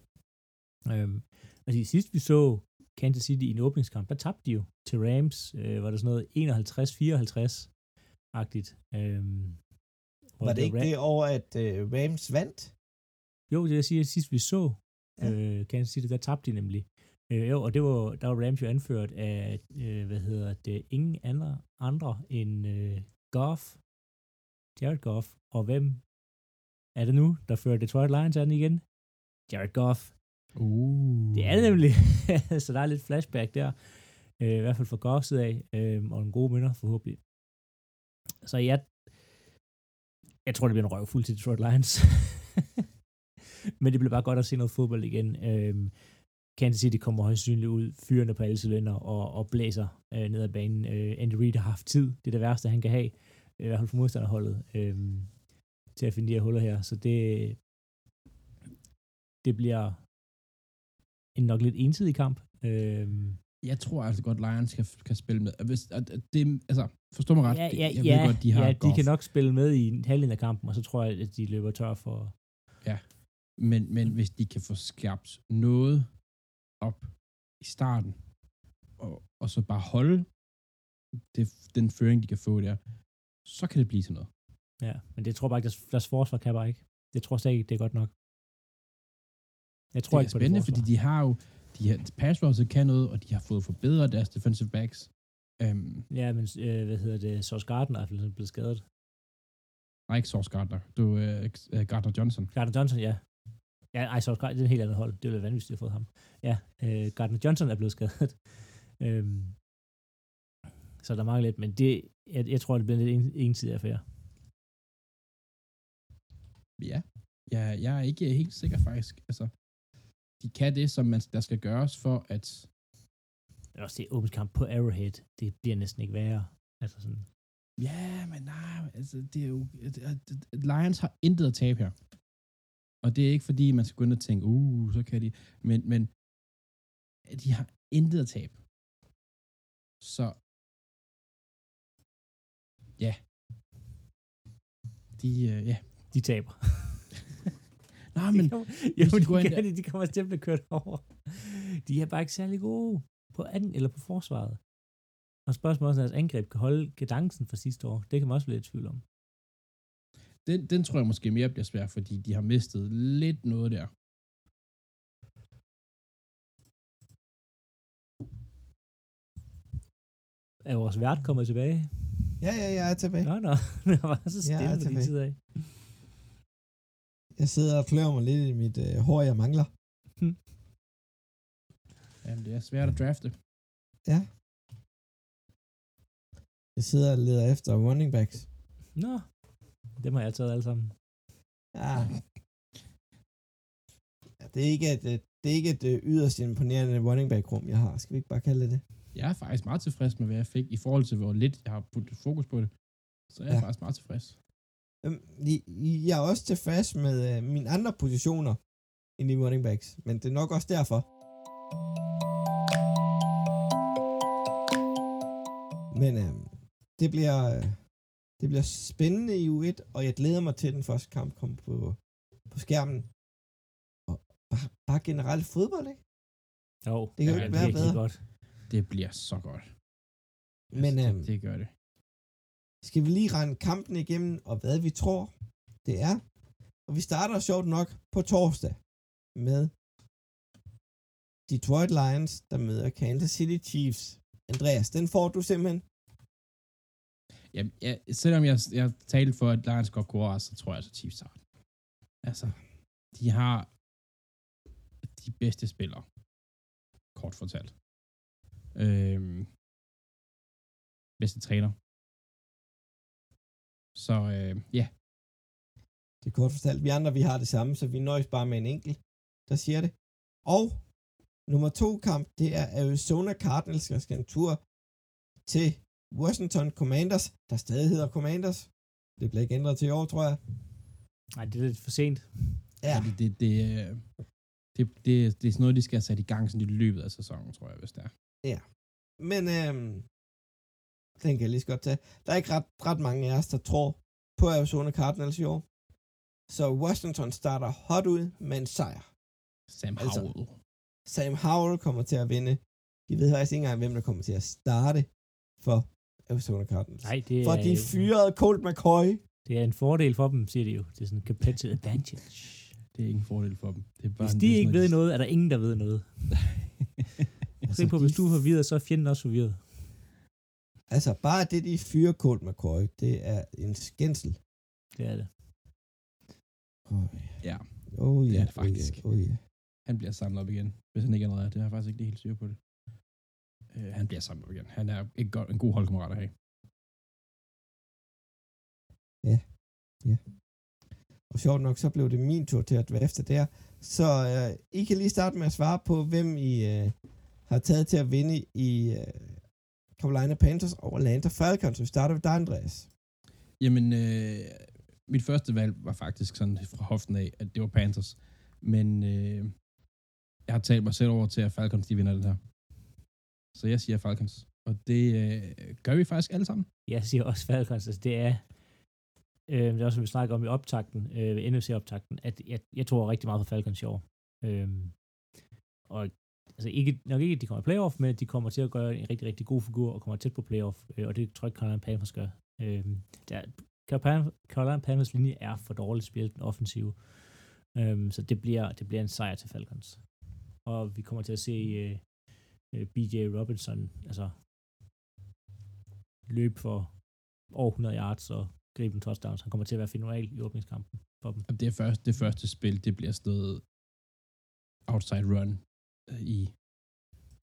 Um, altså, sidst vi så Kansas City i en åbningskamp, der tabte de jo til Rams. Uh, var det sådan noget 51-54-agtigt. Um, Var det ikke det over, at uh, Rams vandt? Jo, det jeg siger, sidst vi så ja. øh, Kansas City, der tabte de nemlig. Øh, jo, og det var, der var Rams jo anført af, øh, hvad hedder det, ingen andre, andre end øh, Goff, Jared Goff, og hvem er det nu, der fører Detroit Lions an igen? Jared Goff. Uh. Det er det nemlig. <laughs> så der er lidt flashback der. Øh, I hvert fald fra Goffs af, øh, og en god minder forhåbentlig. Så jeg, jeg tror, det bliver en røvfuld til Detroit Lions. <laughs> Men det bliver bare godt at se noget fodbold igen. Øh, Kansas City kommer højst sandsynligt ud, fyrende på alle cylinder og, og blæser øh, ned ad banen. Øh, Andy Reid har haft tid. Det er det værste, han kan have. Øh, I hvert fald for modstanderholdet. Øh, til at finde de her huller her. Så det, det bliver en nok lidt ensidig kamp. Øh, Jeg tror altså godt, Lions kan, kan spille med. Hvis, at, at det, altså, Forstå mig ret. Ja, ja, jeg ja, ved godt, de har ja, de Goff. kan nok spille med i en halvdelen af kampen, og så tror jeg, at de løber tør for... Men, men hvis de kan få skabt noget op i starten, og, og så bare holde det, den føring, de kan få der, så kan det blive til noget. Ja, men det tror jeg bare ikke, deres, deres forsvar kan bare ikke. Det tror jeg slet ikke, det er godt nok. Jeg tror det ikke er på det spændende, forsvar. fordi de har jo, de har, pass rushet kan noget, og de har fået forbedret deres defensive backs. Um, Ja, men øh, hvad hedder det? Sauce Gardner er blevet skadet. nej, ikke Sauce Gardner. Du er uh, Gardner Johnson. Gardner Johnson, ja. Ja, ej, Sauce Gardner, det er et helt andet hold. Det ville være vanvittigt, at have fået ham. Ja, øh, Gardner Johnson er blevet skadet. <laughs> øhm, så der mangler lidt, men det, jeg, jeg tror, det bliver en lidt en, ensidig affære. Ja, jeg, jeg er ikke helt sikker faktisk. Altså, de kan det, som man, der skal gøres for, at Men også det åbent kamp på Arrowhead, det bliver næsten ikke værre. Altså sådan, Ja, men nej, altså, det er jo... Lions har intet at tabe her. Og det er ikke fordi, man skal gå ind og tænke, uh, så kan de... Men, men de har intet at tabe. Så... Ja. De, uh, ja. de taber. <laughs> Nej, men... de kommer, <laughs> hvis jo, de de, der- det, de kommer til at blive kørt over. De er bare ikke særlig gode på anden eller på forsvaret. Og spørgsmålet er, om deres angreb kan holde gedancen fra sidste år. Det kan man også blive lidt i tvivl om. Den, den tror jeg måske mere bliver svær, fordi de har mistet lidt noget der. Er vores vært kommet tilbage? Ja, ja, jeg er tilbage. Nå, nå. <laughs> Det var så Jeg stille er på din tilbage. side af. Jeg sidder og klør mig lidt i mit øh, hår, jeg mangler. <laughs> Jamen, det er svært at drafte. Ja. Jeg sidder og leder efter running backs. Nå, dem har jeg taget alle sammen. Ja. ja det er ikke et, øh, det er ikke et øh, yderst imponerende running back rum, jeg har. Skal vi ikke bare kalde det det? Jeg er faktisk meget tilfreds med, hvad jeg fik, i forhold til, hvor lidt jeg har puttet fokus på det. Så jeg er ja. faktisk meget tilfreds. Øhm, Jeg er også tilfreds med øh, mine andre positioner end i running backs, men det er nok også derfor. Men øh, det bliver øh, det bliver spændende i U1, og jeg glæder mig til, at den første kamp kommer på, på skærmen. Og bare, bare generelt fodbold, ikke? Jo, Det kan jo er ikke være virkelig bedre. godt. Det bliver så godt. Men altså, øhm, det, det gør det skal vi lige rende kampen igennem, og hvad vi tror, det er. Og vi starter sjovt nok på torsdag med Detroit Lions, der møder Kansas City Chiefs. Andreas, den får du simpelthen. Jamen, ja, selvom jeg, jeg talte for, at Lions godt kunne overraske, så tror jeg altså Chiefs har den. Altså, de har de bedste spillere. Kort fortalt. Øhm, bedste træner. Så øh, ja, Det er kort fortalt. Vi andre, vi har det samme, så vi nøjes bare med en enkelt, der siger det. Og nummer to kamp, det er Arizona Cardinals, der skal en tur til Washington Commanders, der stadig hedder Commanders. Det bliver ikke ændret til i år, tror jeg. Nej, det er lidt for sent. Ja, det, det, det, øh, det, det, det er sådan noget, de skal have sat i gang sådan i løbet af sæsonen, tror jeg, hvis det er. Men øhm, den kan jeg lige så godt tage. Der er ikke ret, ret mange af os, der tror på Arizona Cardinals i år. Så Washington starter hot ud med en sejr. Sam Altså, Howell. Sam Howell kommer til at vinde. De ved faktisk ikke engang, hvem der kommer til at starte for Arizona Cardinals. Nej, det For er, de fyrede Colt McCoy. det er en fordel for dem, siger de jo. Det er sådan en competitive <laughs> advantage. Det er ikke en fordel for dem. Det er bare Hvis en- de er ikke ved noget, er der ingen, der ved noget. <laughs> Altså, på, de hvis du er forvirret, så er fjenden også forvirret. Altså, bare det, de fyrer Colt McCoy, det er en skændsel. Det er det. Oh, Ja, oh, det ja, er det faktisk. Oh, ja, oh, ja. han bliver samlet op igen, hvis han ikke allerede er. Det har jeg faktisk ikke lige helt styr på det. Uh, han bliver samlet op igen. Han er en, god, en god holdkammerat at have. Og sjovt nok, så blev det min tur til at være efter der. Så øh, I kan lige starte med at svare på, hvem I øh, har taget til at vinde i øh, Carolina Panthers og Atlanta Falcons. Vi starter ved dig, Andreas. Jamen, øh, mit første valg var faktisk sådan fra hoften af, at det var Panthers. Men øh, jeg har talt mig selv over til, at Falcons de vinder den her. Så jeg siger Falcons. Og det øh, gør vi faktisk alle sammen. Jeg siger også Falcons, altså det er, øh, det er også, som vi snakker om i optakten, øh, NFC-optakten, at jeg, jeg tror rigtig meget på Falcons i år. Øh, og altså ikke, nok ikke, at de kommer i playoff, men de kommer til at gøre en rigtig, rigtig god figur og kommer tæt på playoff, øh, og det tror jeg ikke, Carolina Panthers gør. Øh, der, Carolina Panthers linje er for dårligt spillet den offensive, øh, så det bliver, det bliver en sejr til Falcons. Og vi kommer til at se øh, øh BJ Robinson, altså løb for over 100 yards og gribe en touchdowns. Han kommer til at være final i åbningskampen for dem. Det, første, det første spil, det bliver sådan noget outside run i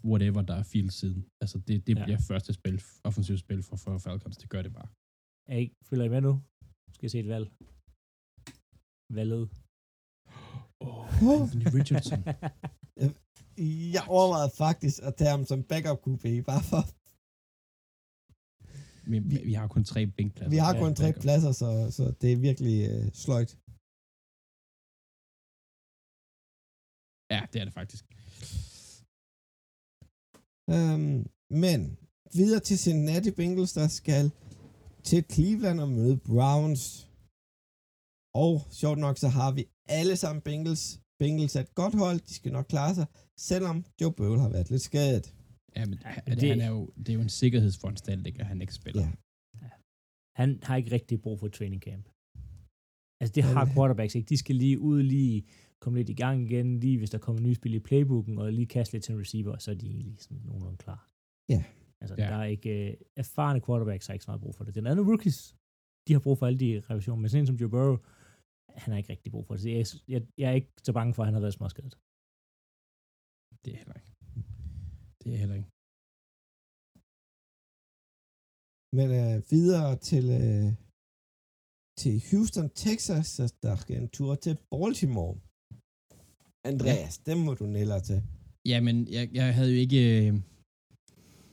whatever der er field siden. Altså det, det ja. bliver første spil, offensivt spil for, for Falcons. Det gør det bare. Er I, følger I med nu? Skal jeg se et valg? Valget. Oh, Anthony Richardson. <laughs> jeg overvejede faktisk at tage ham som backup QB, bare for vi, vi, vi har kun tre bænkpladser. Vi har kun ja, tre pladser, så, så det er virkelig øh, sløjt. Ja, det er det faktisk. Øhm, men videre til Cincinnati Bengals, der skal til Cleveland og møde Browns. Og sjovt nok, så har vi alle sammen Bengals. Bengals er et godt hold, de skal nok klare sig, selvom Joe Burrow har været lidt skadet. Ja, men det, det, han er jo, det er jo en sikkerhedsforanstaltning, at han ikke spiller. Ja. Han har ikke rigtig brug for training camp. Altså, det har quarterbacks ikke. De skal lige ud, lige komme lidt i gang igen, lige hvis der kommer nye spil i playbooken, og lige kaste lidt til en receiver, så er de egentlig sådan nogenlunde klar. Ja. Altså, ja. der er ikke... Uh, erfarne quarterbacks har ikke så meget brug for det. Den anden rookies, de har brug for alle de revisioner, men sådan en som Joe Burrow, han har ikke rigtig brug for det. Jeg, jeg, jeg er ikke så bange for, at han har været småskadet. Det er heller ikke. Det er heller ikke. Men øh, videre til, øh, til Houston, Texas, så der skal en tur til Baltimore. Andreas, ja. dem må du nælde til. Jamen, jeg, jeg havde jo ikke... Øh,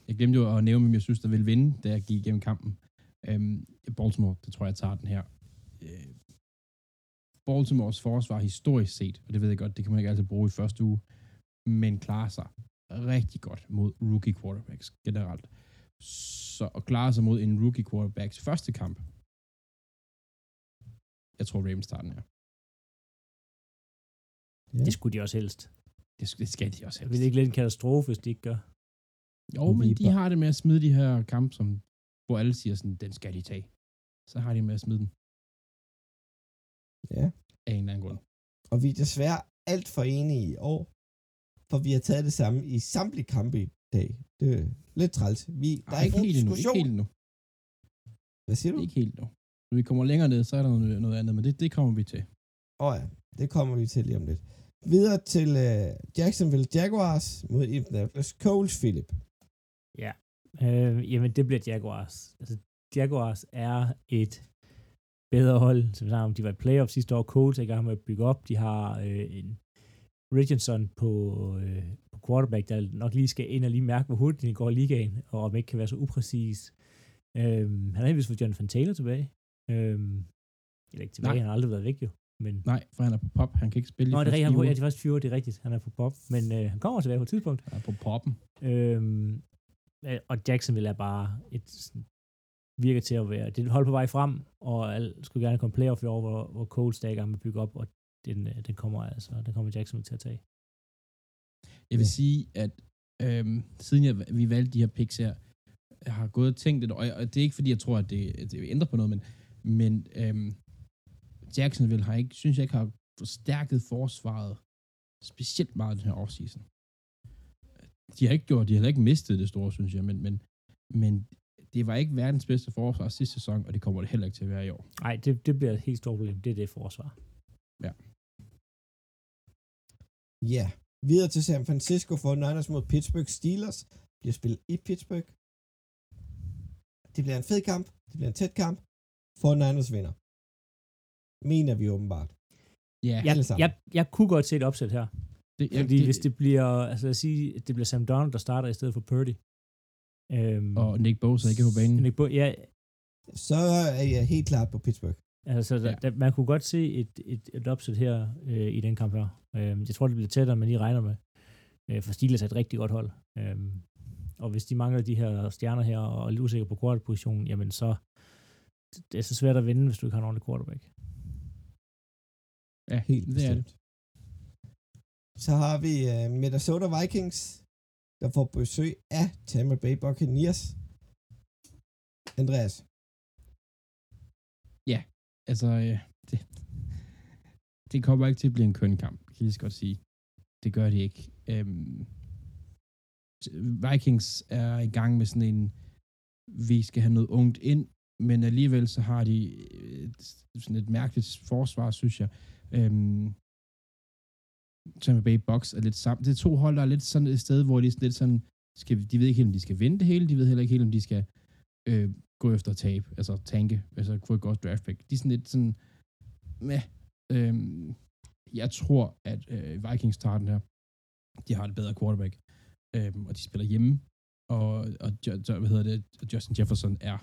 jeg glemte jo at nævne, hvem jeg synes, der ville vinde, da jeg gik igennem kampen. Øhm, Baltimore, det tror jeg, jeg tager den her. Øh, Baltimores forsvar historisk set, og det ved jeg godt, det kan man ikke altid bruge i første uge, men klarer sig rigtig godt mod rookie quarterbacks generelt. Så at klare sig mod en rookie quarterbacks første kamp, jeg tror Ravens tager den her. Ja. Det skulle de også helst. Det, det skal de også helst. Vil det ikke lidt en katastrofe, hvis de ikke gør? Jo, men de har det med at smide de her kamp, som, hvor alle siger sådan, den skal de tage. Så har de med at smide den. Ja. Af en eller anden grund. Og vi er desværre alt for enige i år, for vi har taget det samme i samtlige kampe i dag. Det er lidt træls. Vi, der Ej, er ikke helt diskussion. Endnu, ikke helt nu. Hvad siger du? Ikke helt nu. Når vi kommer længere ned, så er der noget, noget andet, men det, det kommer vi til. Åh oh ja, det kommer vi til lige om lidt. Videre til uh, Jacksonville Jaguars mod Indianapolis Colts, Philip. Ja, øh, jamen det bliver Jaguars. Altså, Jaguars er et bedre hold, som vi om, de var i playoff sidste år. Colts er i gang med at bygge op. De har øh, en Richardson på, øh, på quarterback, der nok lige skal ind og lige mærke, hvor hurtigt de går i ligaen, og om ikke kan være så upræcis. Øhm, han har heldigvis fået Jonathan Taylor tilbage. Øhm, eller ikke tilbage, Nej. han har aldrig været væk jo. Men... Nej, for han er på pop. Han kan ikke spille Nå, det er rigtigt. Han, ja, det er faktisk 4 det er rigtigt. Han er på pop. Men øh, han kommer tilbage på et tidspunkt. Han er på poppen. Øhm, øh, og Jacksonville er bare et virker til at være, det er hold på vej frem, og al, skulle gerne komme playoff i år, hvor, hvor Colts er i gang med at bygge op, og den, øh, den kommer altså, den kommer Jacksonville til at tage. Jeg vil sige, at øhm, siden jeg, vi valgte de her picks her, jeg har gået og tænkt lidt, og, og det er ikke fordi, jeg tror, at det, at det vil ændre på noget, men, men øhm, Jacksonville har ikke, synes jeg ikke har forstærket forsvaret specielt meget den her offseason. De har ikke gjort, de har ikke mistet det store, synes jeg, men, men, men det var ikke verdens bedste forsvar sidste sæson, og det kommer det heller ikke til at være i år. Nej, det, det bliver et helt stort problem. Det er det forsvar. Ja. Ja. Videre til San Francisco for Niners mod Pittsburgh Steelers. Bliver spillet i Pittsburgh. Det bliver en fed kamp. Det bliver en tæt kamp. For Niners vinder. Mener vi åbenbart. Ja, jeg, jeg, jeg kunne godt se et opsæt her. Det, jeg, Fordi det, hvis det bliver, altså lad os sige, det bliver Sam Donald, der starter i stedet for Purdy. Øhm, og Nick Bosa ikke på banen. Nick Bo- ja. Så er jeg helt klart på Pittsburgh. Altså, der, ja. der, man kunne godt se et, et, et opsæt her øh, i den kamp her. Øh, jeg tror, det bliver tættere, men I regner med. Øh, for Steelers er et rigtig godt hold. Øh, Og hvis de mangler de her stjerner her og er lidt usikre på quarterback-positionen, jamen så det er så svært at vinde, hvis du ikke har en ordentlig quarterback. Ja, Helt det er det. bestemt. Så har vi uh, Minnesota Vikings, der får besøg af Tampa Bay Buccaneers. Andreas, Altså, øh, det, det kommer ikke til at blive en køn kamp, kan jeg lige så godt sige. Det gør de ikke. Øhm, Vikings er i gang med sådan en, vi skal have noget ungt ind, men alligevel så har de et, sådan et mærkeligt forsvar, synes jeg. Øhm, Tampa Bay Box er lidt sammen. Det er to hold, der er lidt sådan et sted, hvor de er lidt sådan, skal, de ved ikke helt, om de skal vinde det hele, de ved heller ikke helt, om de skal øh, gå efter tab, altså tanke, altså få et godt draft pick. De er sådan lidt sådan, meh. Øhm, jeg tror, at øh, Vikings tager den her. De har et bedre quarterback, øhm, og de spiller hjemme, og, og hvad hedder det, Justin Jefferson er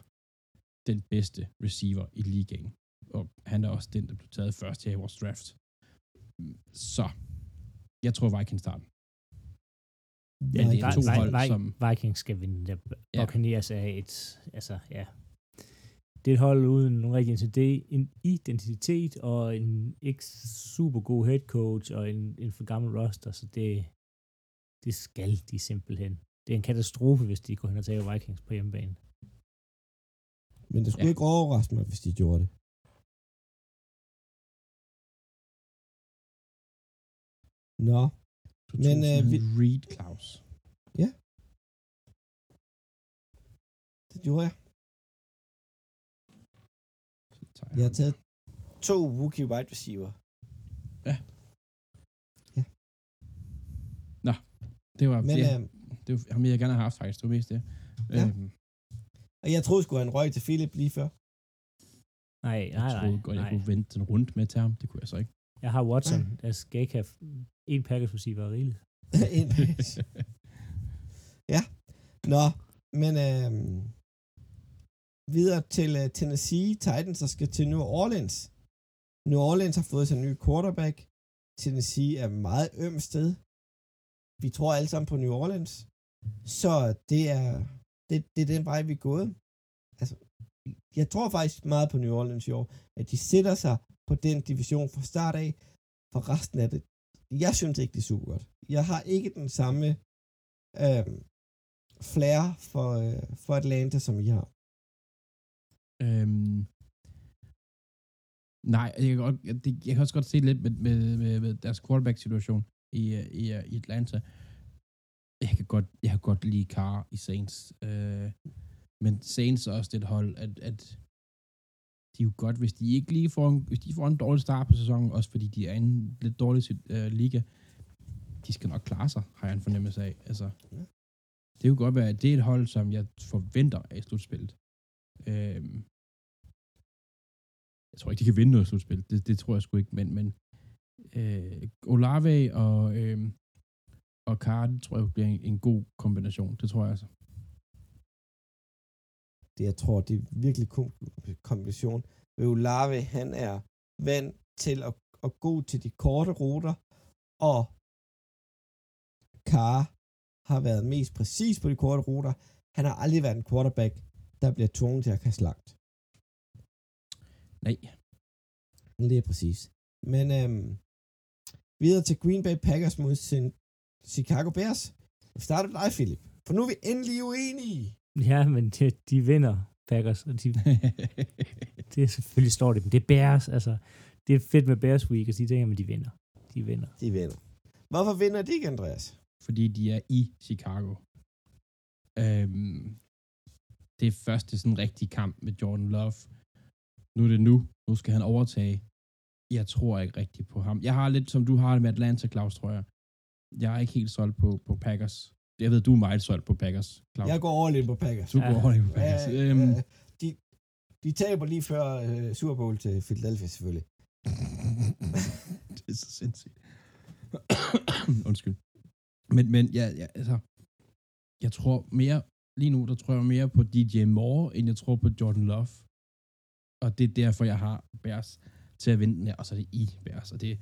den bedste receiver i ligaen, og han er også den, der blev taget først her i vores draft. Så, jeg tror Vikings tager den. Ja, det er to Vi- hold, Vi- som- Vikings skal vinde. Der Ja. Buccaneers er et, altså, ja. Det er et hold uden nogen rigtig identitet, en identitet og en ikke super god head coach og en, en for gammel roster, så det, det skal de simpelthen. Det er en katastrofe, hvis de går hen og tager Vikings på hjemmebane. men det skulle Ja. ja. ikke overraske mig, hvis de gjorde det. Nå, Du Men, øh, vi- en Reed Claus. det gjorde jeg. Så tager Jeg har taget to rookie wide receiver. Det var, Men, det, øh, det var ham, jeg gerne har haft faktisk, det var mest det. Ja. Øhm, og jeg troede sgu, han røg til Philip lige før. Nej, jeg nej, nej. troede godt, jeg nej. kunne vente den rundt med til ham. Det kunne jeg så ikke. Jeg har Watson. Jeg skal ikke have en Packers receiver er rigeligt. En ja. Nå, men øhm, videre til uh, Tennessee Titans, der skal til New Orleans. New Orleans har fået sig en ny quarterback. Tennessee er et meget øm sted. Vi tror alle sammen på New Orleans. Så det er, det, det er den vej, vi er gået. Altså, jeg tror faktisk meget på New Orleans i år, at de sætter sig på den division fra start af, for resten af det. Jeg synes ikke, det er super godt. Jeg har ikke den samme øh, flair for, øh, for Atlanta, som I har. Øhm, nej, jeg kan, godt, jeg, det, jeg kan også godt se lidt med, med, med, med deres quarterback-situation i, i, i Atlanta. Jeg kan godt, jeg kan godt lide Carr i Saints. Øh, men Saints er også det hold, at, at de er jo godt, hvis de ikke lige får en, hvis de får en dårlig start på sæsonen, også fordi de er i en lidt dårlig øh, liga, de skal nok klare sig, har jeg en fornemmelse af. Altså, Ja. det jo godt være, at det er et hold, som jeg forventer af slutspillet. Øhm, jeg tror ikke, de kan vinde noget slutspil. Det, det tror jeg sgu ikke, men, men øh, Olave og, øh, og det tror jeg bliver en, en god kombination. Det tror jeg altså. Det, jeg tror, det er virkelig kombination. Olave, han er vant til at, at gå til de korte ruter, og Carr har været mest præcis på de korte ruter. Han har aldrig været en quarterback, der bliver tvunget til at kaste langt. Nej. Lige præcis. Men øhm, videre til Green Bay Packers mod sin Chicago Bears. Vi starter med dig, Philip. For nu er vi endelig uenige. Ja, men de, de vinder Packers, og de, <laughs> det er selvfølgelig står det, men det er Bears, altså. Det er fedt med Bears Week, og de tænker, men de vinder. De vinder. De vinder. Hvorfor vinder de ikke, Andreas? fordi de er i Chicago. Øhm, det er første sådan rigtig kamp med Jordan Love. Nu er det nu. Nu skal han overtage. Jeg tror ikke rigtigt på ham. Jeg har lidt, som du har det med Atlanta, Claus, tror jeg. Jeg er ikke helt solgt på, på Packers. Jeg ved, du er meget solgt på Packers, Claus. Jeg går all in på Packers. Du Ja. går over på Packers. Ja, øhm, ja, de, de taber lige før uh, Super Bowl til Philadelphia, selvfølgelig. <laughs> det er så sindssygt. <coughs> Undskyld. Men, men ja, ja, altså, jeg tror mere, lige nu, der tror jeg mere på DJ Moore, end jeg tror på Jordan Love. Og det er derfor, jeg har Bears til at vinde den her, og så er det i Bears. Og det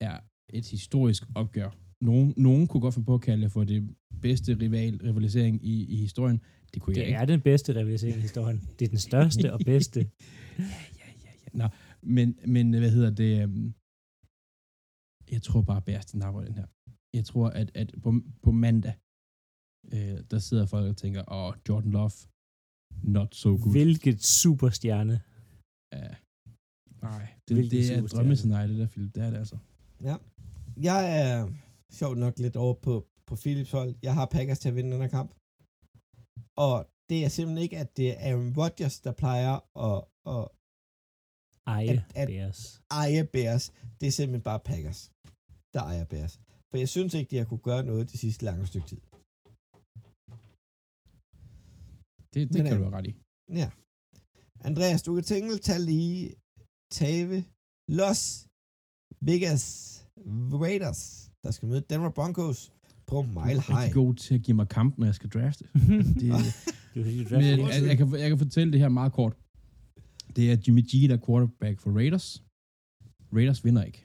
er et historisk opgør nogen, nogen kunne godt finde på at kalde for det bedste rival, rivalisering i, i historien. Det kunne jeg Det ikke. er den bedste rivalisering i historien. Det er den største og bedste. <laughs> ja, ja, ja, ja. Nå, men, men hvad hedder det? øhm, Jeg tror bare, de napper den her. Jeg tror, at, at på, på mandag, øh, der sidder folk og tænker, åh, oh, Jordan Love, not so good. Hvilket superstjerne. Ja. Nej, det, det er drømmescenarie, det der film. Det er det altså. Ja. Jeg er sjovt nok lidt over på, på Philips hold. Jeg har Packers til at vinde den her kamp. Og det er simpelthen ikke, at det er Aaron Rodgers, der plejer at, at Eje At- at- Bears. eje Bears. Det er simpelthen bare Packers, der ejer Bears. For jeg synes ikke, de har kunne gøre noget det sidste lange stykke tid. Det, det Men, kan øh, du have ret i. Ja. Andreas, du kan tænke tage lige Tave Los Vegas Raiders, der skal møde Denver Broncos på Mile er High. rigtig god til at give mig kamp, når jeg skal drafte. Det, <laughs> det er <laughs> men jeg, jeg, jeg, kan, jeg kan fortælle det her meget kort. Det er Jimmy G, der er quarterback for Raiders. Raiders vinder ikke.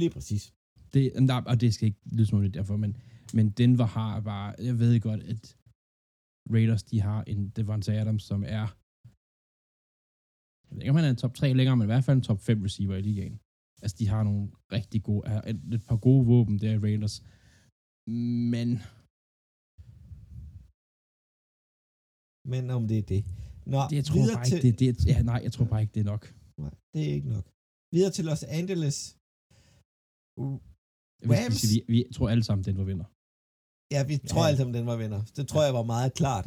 Lige præcis. Det, nej, og det skal ikke lyde som om det er derfor, men, men Denver har bare, jeg ved godt, at Raiders, de har en Devontae Adams, som er, jeg ved ikke, om han er en top 3 længere, men i hvert fald en top 5 receiver i ligaen. Altså, de har nogle rigtig gode, et, et par gode våben der i Raiders. Men Men om det er det. Nå, det, jeg tror bare til, ikke, det, det, ja, nej, jeg tror bare ikke, det er nok. Nej, det er ikke nok. Videre til Los Angeles. Uh, vi, Rams? siger, vi, vi tror alle sammen, den var vinder. ja, vi tror Ja. alle sammen, den var vinder. Det tror jeg var meget klart.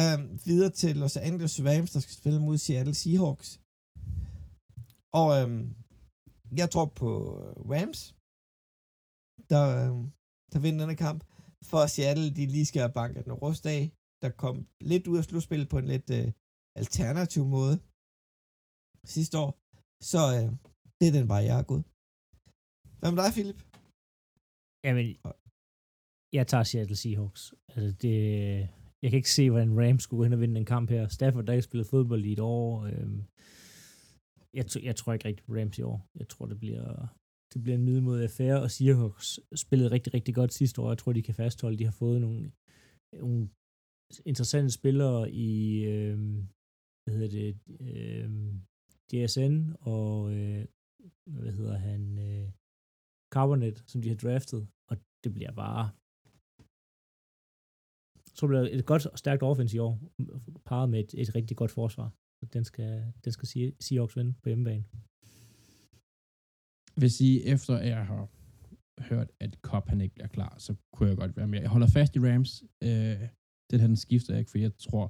Um, videre til Los Angeles Rams, der skal spille mod Seattle Seahawks. Og um, jeg tror på Rams, der, um, der vinder denne kamp. For Seattle, de lige skal have banket en rust af, der kom lidt ud af slutspillet på en lidt uh, alternativ måde sidste år. Så uh, det er den vej, jeg er gået. Hvad med dig, Philip? Jamen, jeg tager Seattle Seahawks. Altså, det, jeg kan ikke se, hvordan Rams skulle gå hen og vinde den kamp her. Stafford, der ikke spillet fodbold i et år. Øhm, jeg, t- jeg tror ikke rigtig på Rams i år. Jeg tror, det bliver, det bliver en middelmodig affære, og Seahawks spillede rigtig, rigtig godt sidste år. Jeg tror, de kan fastholde. De har fået nogle, nogle interessante spillere i, øh, hvad hedder det, øh, DSN og, øh, hvad hedder han, øh, Carbonet, som de har draftet, og det bliver bare så bliver det et godt og stærkt offense i år, parret med et, et rigtig godt forsvar. Så den skal, den skal Seahawks vinde på hjemmebane. Hvis I efter at jeg har hørt, at Cobb han ikke bliver klar, så kunne jeg godt være med. Jeg holder fast i Rams. Øh, den her, den skifter jeg ikke, for jeg tror,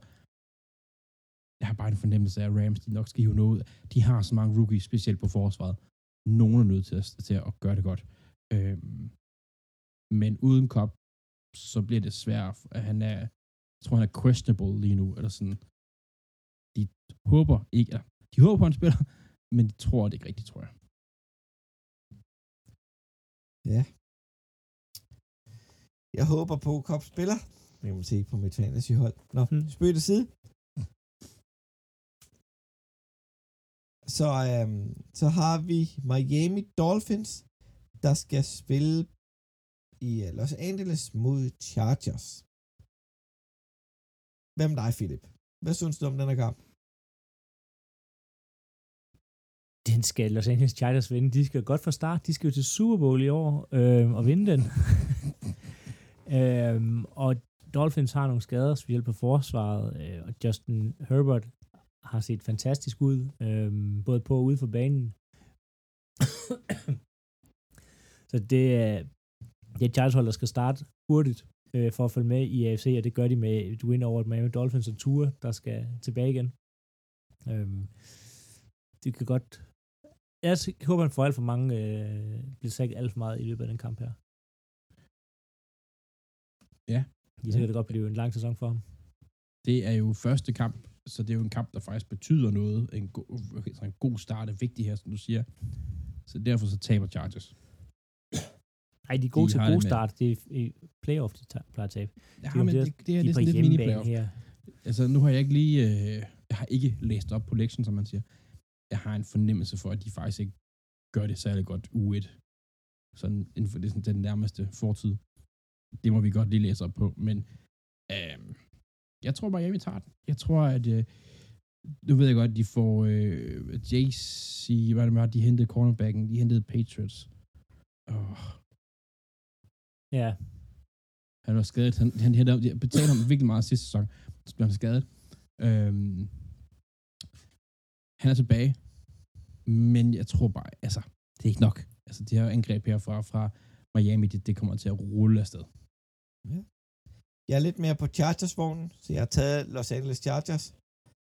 jeg har bare en fornemmelse af, at Rams, de nok skal hive noget ud. De har så mange rookies, specielt på forsvaret. Nogen er nødt til at, til at gøre det godt. Øh, men uden Cobb, så bliver det svært, at han er, jeg tror, han er questionable lige nu, eller sådan. De håber ikke, eller, de håber, han spiller, men de tror det ikke rigtigt, tror jeg. Ja. Jeg håber på, at Kopp spiller. Jeg må se på mit fantasyhold. Nå, hmm. spøg til side. Så, øhm, så har vi Miami Dolphins, der skal spille i øh, Los Angeles mod Chargers. Hvem er dig, Philip? Hvad synes du om den her kamp? Den skal Los Angeles Chargers vinde. De skal godt fra start. De skal jo til Super Bowl i år øh, og vinde den. <laughs> øhm, og Dolphins har nogle skader, specielt på forsvaret, øh, og Justin Herbert har set fantastisk ud, øh, både på og ude for banen. <coughs> Så det er, det er et Chargers-hold, der skal starte hurtigt øh, for at følge med i AFC, og det gør de med et win over et Miami Dolphins og Tour, der skal tilbage igen. Øhm, det kan godt... Jeg håber, han får alt for mange... Øh, bliver sagt alt for meget i løbet af den kamp her. Ja. Så kan det godt blive en lang sæson for ham. Det er jo første kamp, så det er jo en kamp, der faktisk betyder noget. En, go- så en god start er vigtig her, som du siger. Så derfor så taber Chargers. Ej, de er gode De til god start. Det er i playoff, de tager, plejer at tabe. Ja, men det, det, det er de er på lidt mini-playoff. her. Altså, nu har jeg ikke lige... Øh, jeg har ikke læst op på lektionen, som man siger. Jeg har en fornemmelse for, at de faktisk ikke gør det særlig godt u 1. sådan inden for det, sådan, den nærmeste fortid. Det må vi godt lige læse op på, men øh, jeg tror Miami tager den. Jeg tror, at øh, nu ved jeg godt, de får øh, JC, hvad det var, de hentede cornerbacken, de hentede Patriots. Oh, Ja, han var skadet. Han, han, han, han betalte ham virkelig meget sidste sæson. Så blev han skadet. Øhm, han er tilbage. Men jeg tror bare, altså, det er ikke nok. Altså, det her angreb herfra fra Miami, det, det kommer til at rulle afsted. Jeg er lidt mere på Chargers-vognen, så jeg har taget Los Angeles Chargers.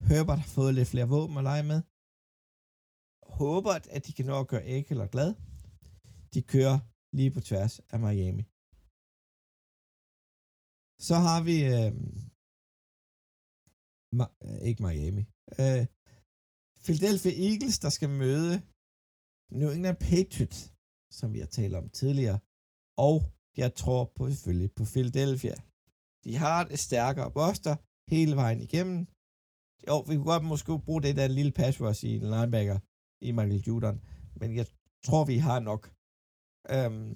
Herbert har fået lidt flere våben at lege med. Håber, at de kan nå at gøre Ekeler glad. De kører lige på tværs af Miami. Så har vi... Øh, Ma- ikke Miami. Øh, Philadelphia Eagles, der skal møde New England Patriots, som vi har talt om tidligere. Og jeg tror på selvfølgelig på Philadelphia. De har et stærkere boster hele vejen igennem. Jo, vi kunne godt måske bruge det der lille pass rush i en linebacker i Michael Judon, men jeg tror, vi har nok. Øhm,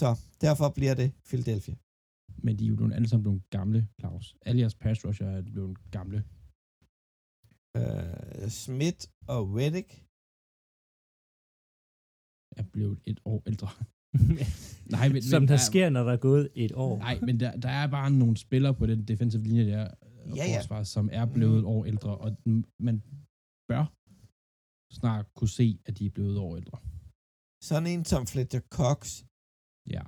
så derfor bliver det Philadelphia. Men de er jo alle sammen blevet gamle, Claus. Alle jeres pass rusher er blevet gamle. Øh, Smith og Reddick. Er blevet et år ældre. <laughs> Nej, men, som men, der sker, når der er gået et år. Nej, men der, der er bare nogle spillere på den defensive linje der, Ja, ja. forsvar, som er blevet et år ældre, og man bør snart kunne se, at de er blevet et år ældre. Sådan en som Fletcher Cox Ja.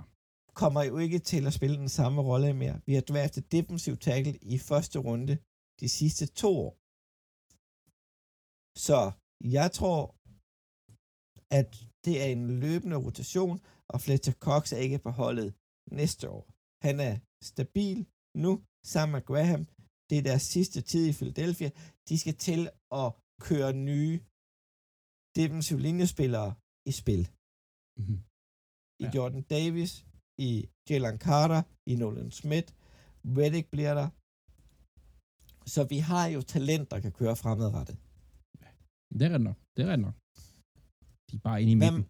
kommer jo ikke til at spille den samme rolle mere. Vi har draftet defensiv tackle i første runde de sidste to år. Så jeg tror, at det er en løbende rotation, og Fletcher Cox er ikke på holdet næste år. Han er stabil nu, sammen med Graham. Det er deres sidste tid i Philadelphia. De skal til at køre nye defensive linjespillere i spil Mm-hmm. i Ja. Jordan Davis, i Jalen Carter, i Nolan Smith. Reddick bliver der. Så vi har jo talent, der kan køre fremadrettet. Det er ret nok. Det er nok. De er bare inde i Hvem, midten.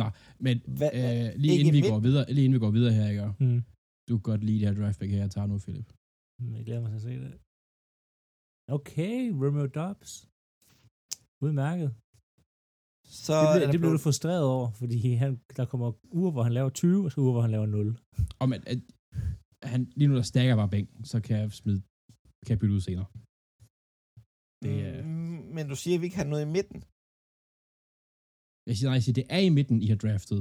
Nå, men hvad, øh, lige, inden vi midt- går videre, lige inden vi går videre her, ikke? Mm. du kan godt lide det her pick her, jeg tager nu, Philip. Jeg glæder mig til at se det. Okay, Romeo Dobbs. Udmærket. så Det blev, det blev du frustreret over, fordi han, der kommer uger, hvor han laver 20, og så uger, hvor han laver 0. Og men, at, han, lige nu der stakker bare bænken, så kan jeg smide, kan jeg bytte ud senere. Det er, Mm, Men du siger, at vi ikke har noget i midten. jeg siger, nej, jeg siger, det er i midten, I har draftet.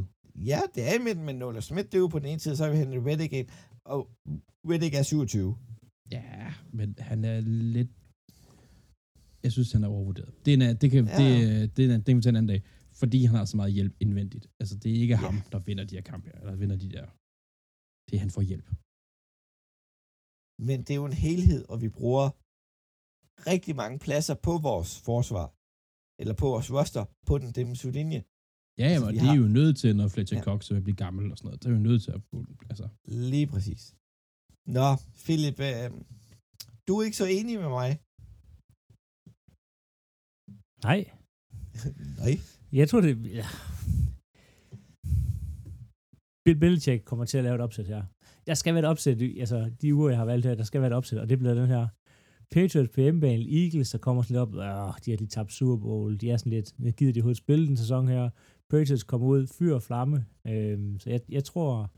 Ja, det er i midten, men Nolan Smith, det er jo på den ene side, så har vi Henry Reddick ind, og Reddick er 27. Ja, men han er lidt... Jeg synes, han er overvurderet. Det er, en- det kan, Ja. det, det, er, en- det kan vi tage en anden dag. Fordi han har så meget hjælp indvendigt. Altså, det er ikke Ja. ham, der vinder de her kampe, eller vinder de der. Det er, han får hjælp. Men det er jo en helhed, og vi bruger rigtig mange pladser på vores forsvar, eller på vores roster, på den defensive linje. Ja, Altså, og vi det er har- jo nødt til, når Fletcher Ja. Cox vil blive gammel og sådan noget. Det er jo nødt til at bruge altså, Lige præcis. Nå, Philip, øh, du er ikke så enig med mig. Nej, <laughs> Nej. jeg tror det... Ja. Bill Belichick kommer til at lave et opsæt her. Der skal være et opsæt, altså de uger, jeg har valgt her, der skal være et opsæt, og det bliver den her Patriots på hjemmebane, Eagles, der kommer sådan lidt op, øh, de har lige tabt Super Bowl, de er sådan lidt, jeg gider de overhovedet spille den sæson her, Patriots kommer ud, fyr og flamme, øhm, så jeg, jeg tror,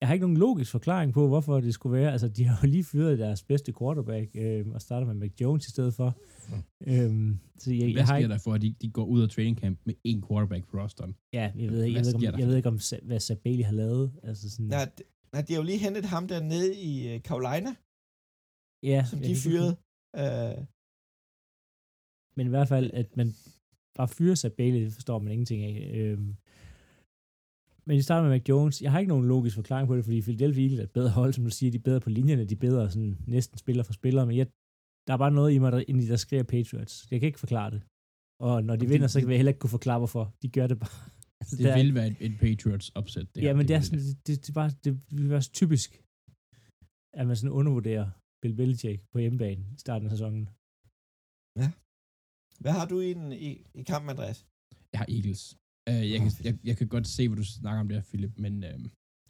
jeg har ikke nogen logisk forklaring på, hvorfor det skulle være, altså de har jo lige fyret deres bedste quarterback, øhm, og starter med Mac Jones i stedet for, øhm, så jeg, hvad jeg har sker ikke, der for, at de, de går ud af training camp med en quarterback på rosteren? Ja, jeg ved, ikke, Hvad jeg ved, ikke, sker om, der? jeg ved ikke, om, hvad Sabali har lavet. Altså sådan, Nej, nej, de har jo lige hentet ham der nede i øh, Carolina, ja, som de fyrede. Øh, Men i hvert fald, at man bare fyrer Sabali, det forstår man ingenting af. Øhm, men vi starter med Mac Jones. Jeg har ikke nogen logisk forklaring på det, fordi Philadelphia Eagles er et bedre hold, som du siger. De er bedre på linjerne, de er bedre sådan, næsten spiller for spillere, men jeg, der er bare noget i mig, der, inde i, der skriger Patriots. Jeg kan ikke forklare det. Og når de Det- vinder, så det- kan jeg heller ikke kunne forklare, hvorfor. De gør det bare. Altså, Det <laughs> der er- vil være et, et Patriots opsæt. Det Ja, men det er, vil sådan, det, det, det, er bare, det vil være så typisk, at man sådan undervurderer Bill Belichick på hjemmebane i starten af sæsonen. hvad har du i, den, i, i kampen, Andreas? Jeg har Eagles. Uh, jeg, kan, jeg, jeg kan godt se, hvad du snakker om der, Philip, men uh,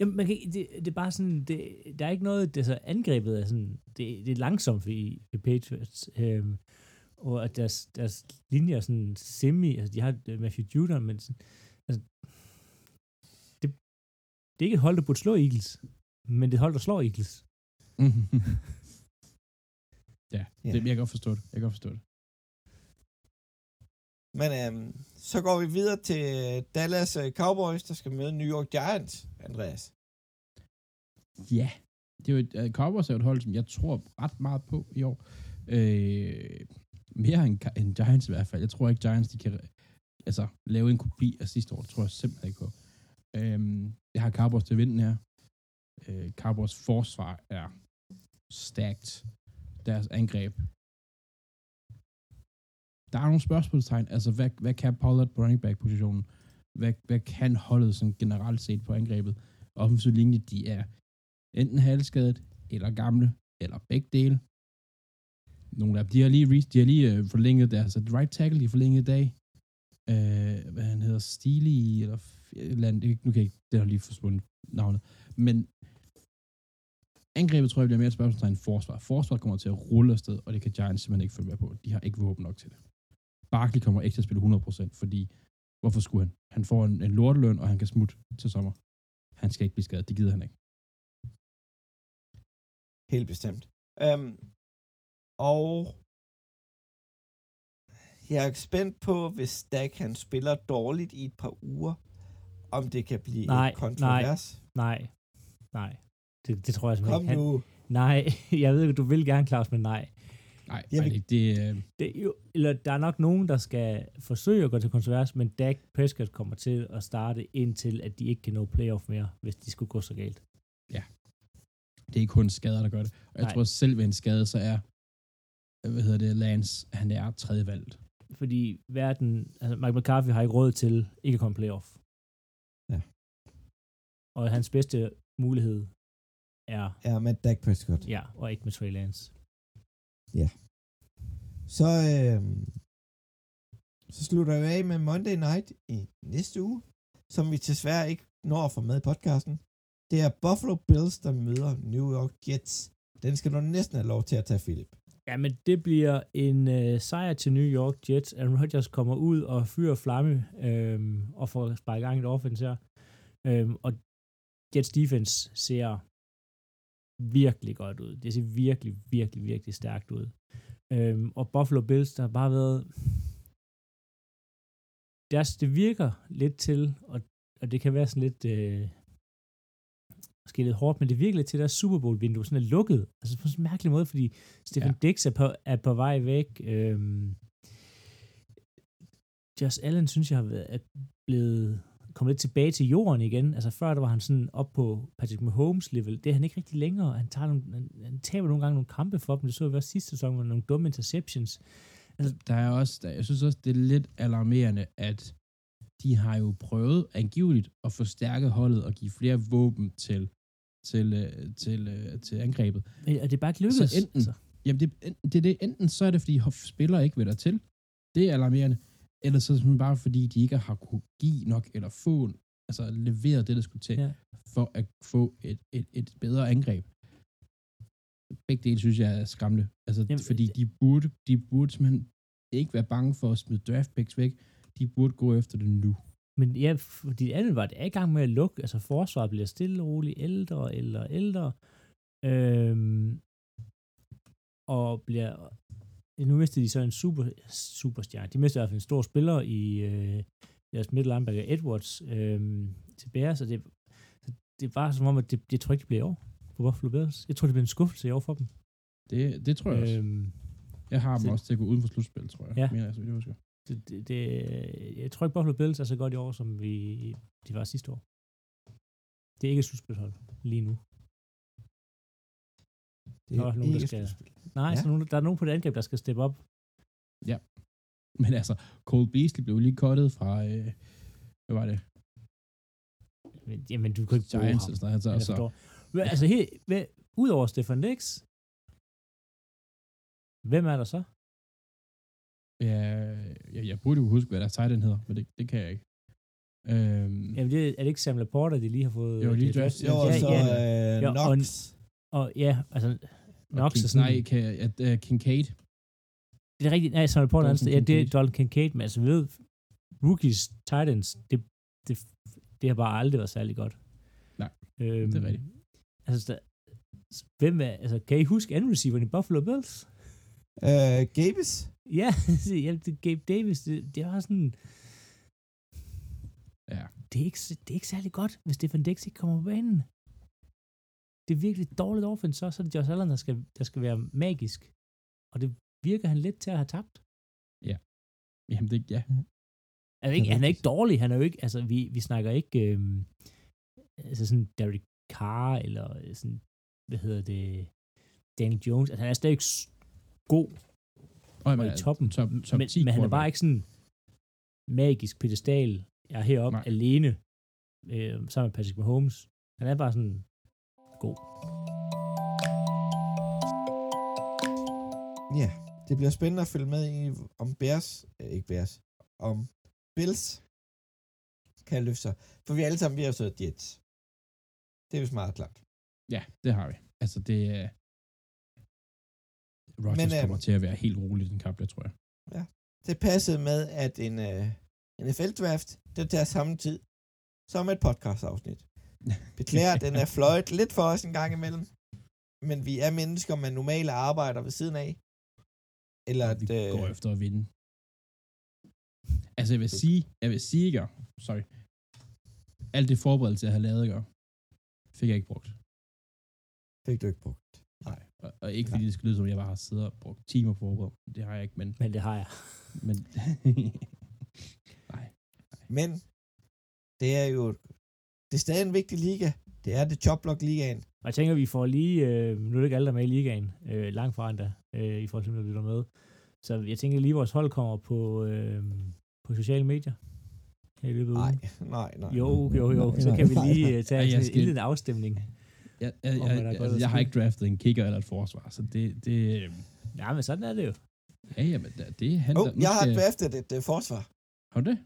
Jamen, man kan, det, det er bare sådan, det, der er ikke noget, det er så angrebet er sådan, det, det er langsomt i, i Patriots, øhm, og at deres, deres linjer er sådan semi, altså de har øh, Matthew Judon, men sådan, altså, det, det er ikke et hold, der burde slå Eagles, men det er et hold, der slår Eagles. <laughs> ja, Ja. det, jeg kan godt forstå det. Jeg kan godt forstå det. Men øhm, så går vi videre til Dallas øh, Cowboys, der skal møde New York Giants, Andreas. Ja, det er jo et, uh, Cowboys er jo et hold, som jeg tror ret meget på i år. Øh, mere end, end Giants i hvert fald. Jeg tror ikke, Giants de kan altså, lave en kopi af sidste år. Det tror jeg simpelthen ikke på. Øh, jeg har Cowboys til vinden her. Øh, Cowboys forsvar er stærkt. Deres angreb. Der er nogle spørgsmålstegn. Altså, hvad, hvad kan Pollard på running back positionen? Hvad, hvad kan holdet sådan generelt set på angrebet? Offensiv linje, de er enten halvskadet, eller gamle, eller begge dele. Nogle af dem, de har lige, de har lige øh, forlænget deres altså, right tackle, de har forlænget i dag. Øh, hvad han hedder, Stili, eller eller andet, nu kan jeg ikke, det har lige forsvundet navnet. Men angrebet tror jeg bliver mere et spørgsmålstegn end forsvar. Forsvar kommer til at rulle afsted, og det kan Giants simpelthen ikke følge med på. De har ikke våben nok til det. Barkley kommer ikke til at spille 100%, fordi hvorfor skulle han? Han får en, en lorteløn, og han kan smutte til sommer. Han skal ikke blive skadet, det gider han ikke. Helt bestemt. Øhm, og jeg er spændt på, hvis Dak han spiller dårligt i et par uger, om det kan blive Nej, et kontrovers. Nej, nej, det, det tror jeg Kom simpelthen ikke. nu. Han, nej, <laughs> jeg ved ikke, du vil gerne, Claus, men nej. Nej, Jeg vil- det, øh, Det, er jo, eller der er nok nogen, der skal forsøge at gå til kontrovers, men Dak Prescott kommer til at starte indtil, at de ikke kan nå playoff mere, hvis de skulle gå så galt. det er ikke kun skader, der gør det. Og jeg Nej. tror selv ved en skade, så er, hvad hedder det, Lance, han er tredje valgt. Fordi verden, altså Mike McCarthy har ikke råd til ikke at komme playoff. Ja. Og hans bedste mulighed er, Ja, med Dak Prescott. ja, og ikke med Trey Lance. Så, øh, så slutter vi af med Monday Night i næste uge, som vi desværre ikke når at få med i podcasten. Det er Buffalo Bills, der møder New York Jets. Den skal du næsten have lov til at tage, Philip. Ja, men det bliver en øh, sejr til New York Jets. Aaron Rodgers kommer ud og fyrer flamme øhm, og får sparket gang i et offense her. Øhm, og Jets defense ser virkelig godt ud. Det ser virkelig, virkelig, virkelig stærkt ud. Øhm, og Buffalo Bills, der har bare været... Deres, det virker lidt til, og, og det kan være sådan lidt... Øh, måske lidt hårdt, men det virker lidt til, at deres Super Bowl-vindue sådan er lukket. Altså på sådan en mærkelig måde, fordi Stefan ja. Dix er på, er på vej væk. Øhm, Josh Allen, synes jeg, har været, er blevet kommet lidt tilbage til jorden igen. Altså før, der var han sådan op på Patrick Mahomes-level. Det er han ikke rigtig længere. Han, tager nogle, han, han taber nogle gange nogle kampe for dem. Det så vi også sidste sæson med nogle dumme interceptions. Der er også, der, jeg synes også, det er lidt alarmerende, at de har jo prøvet angiveligt at forstærke holdet og give flere våben til, til, øh, til, øh, til angrebet. Men er det bare ikke lykkedes? Så enten- altså. Jamen, det, det, er det, enten så er det, fordi spillere ikke vil der til. Det er alarmerende. Eller så er det simpelthen bare, fordi de ikke har kunne give nok, eller få, altså levere det, der skulle til, Ja. for at få et, et, et bedre angreb. Begge dele synes jeg er skræmmende. Altså, Jamen, fordi de burde, de burde simpelthen ikke være bange for at smide draft picks væk. De burde gå efter det nu. Men ja, fordi det andet var, det er i gang med at lukke. Altså forsvaret bliver stille og roligt ældre eller ældre. Øhm, og bliver... Nu mister de så en super, superstjerne. De mister i hvert fald en stor spiller i øh, deres middle linebacker Edwards øh, til Bears, og det, det var som om, at det, jeg tror ikke, det bliver i år for Buffalo Bills. Jeg tror, det bliver en skuffelse i år for dem. Det, det tror jeg også. Øhm, Jeg har dem så- også til at gå uden for slutspil, tror jeg. Ja. Mener jeg, så jeg husker. det, det, det, jeg tror ikke, Buffalo Bills er så godt i år, som vi, de var sidste år. Det er ikke et slutspilhold lige nu. Det Der er nogen, der skal-. Nej, Ja. ja. så nogen, der er nogen på det angreb, der skal steppe op. Men altså, Cole Beasley blev lige kottet fra, øh, hvad var det? Men, jamen, du kan ikke bruge Giants ham. sådan Altså, dårlig. Men, altså, helt, hvad, udover Stefan Dix, hvem er der så? ja, jeg, jeg burde jo huske, hvad der tight end hedder, men det, det kan jeg ikke. Øhm, Jamen, det, er det ikke Sam Laporta, de lige har fået? Jo, lige de har draftet. Jo, og ja, så ja, øh, Ja, og- Knox. og ja, altså, og Knox King, er sådan... Nej, at, uh, Kincaid. Det er rigtigt. Nej, Sam Laporta, Dalton ja, det er. Dalton Kincaid, men altså, ved, rookies, Titans, det, det, det har bare aldrig været særlig godt. Nej, øhm, det er rigtigt. Altså, der, hvem er, altså, kan I huske anden receiveren i Buffalo Bills? Øh, Gabes. Ja, <laughs> ja det Gabe Davis, det, det var sådan, Ja. det er, ikke, det er ikke særlig godt, hvis Stefan Dix ikke kommer på banen. Det er virkelig dårligt offense, så, så er det Josh Allen, der skal, der skal være magisk. Og det virker han lidt til at have tabt. Jamen, det, ja. Altså, ikke, han er ikke dårlig, han er jo ikke, altså vi, vi snakker ikke, øhm, altså sådan Derek Carr, eller sådan, hvad hedder det, Daniel Jones, altså han er stadig god, Og, og i toppen, Top, top men, 10 men han er bare ikke sådan magisk pedestal, jeg er heroppe Nej. alene, øh, sammen med Patrick Mahomes. Han er bare sådan god. Ja, det bliver spændende at følge med i, om Bears, øh, ikke Bears, om Bills kan løfte sig. For vi alle sammen, vi har så Jets. Det er jo meget klart. Ja, det har vi. Altså, det er... Rodgers Men, øh, kommer til at være helt rolig i den kamp, jeg tror jeg. Det passede med, at en uh, NFL-draft, den tager samme tid som et podcast-afsnit. Beklager, den er fløjt lidt for os en gang imellem. Men vi er mennesker med normale arbejder ved siden af. Eller at, vi øh, går efter at vinde. Altså, jeg vil sige, jeg vil sige, ikke? Sorry. Alt det forberedelse, jeg har lavet, ikke? Fik jeg ikke brugt. fik du ikke brugt. Nej. Og, og ikke fordi det skulle lyde som, jeg bare har siddet og brugt timer på forberedt. Det har jeg ikke, men... Men det har jeg. men <laughs> Nej. Men det er jo det er stadig en vigtig liga. Det er det Choplock ligaen. Og jeg tænker, vi får lige, øh, nu er det ikke alle, der er med i ligaen, øh, langt fra endda, øh, i forhold til, når vi lytter med. Så jeg tænker lige, at vores hold kommer på, øh, på sociale medier. I <laughs> Nej, nej, nej. Jo, jo, jo. Nej, Så nej, kan vi nej, lige nej. øh, tage Ej, jeg en skal- indledende afstemning. Jeg, jeg, jeg, jeg, altså, at jeg har ikke draftet en kicker eller et forsvar, så det... det Ja, men sådan er det jo. ja, jamen, det, det handler... Oh, jeg har draftet et uh, forsvar, Har du det?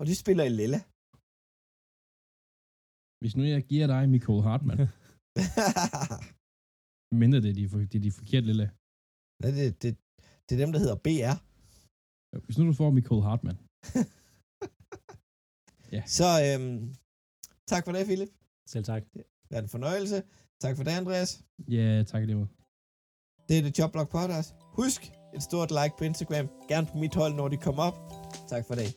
og de spiller i Lilla. Hvis nu jeg giver dig Michael Hartmann, <laughs> mindre det er de, for- det er de forkerte lille... det, det, det, det er dem, der hedder BR. Hvis nu du får Michael Hartmann, <laughs> Så øhm, tak for det, Philip. Selv tak. Det er en fornøjelse. Tak for det, Andreas. ja, tak i det måde. Det er det Jobblock Podcast. Husk et stort like på Instagram. Gerne på mit hold, når de kommer op. Tak for det.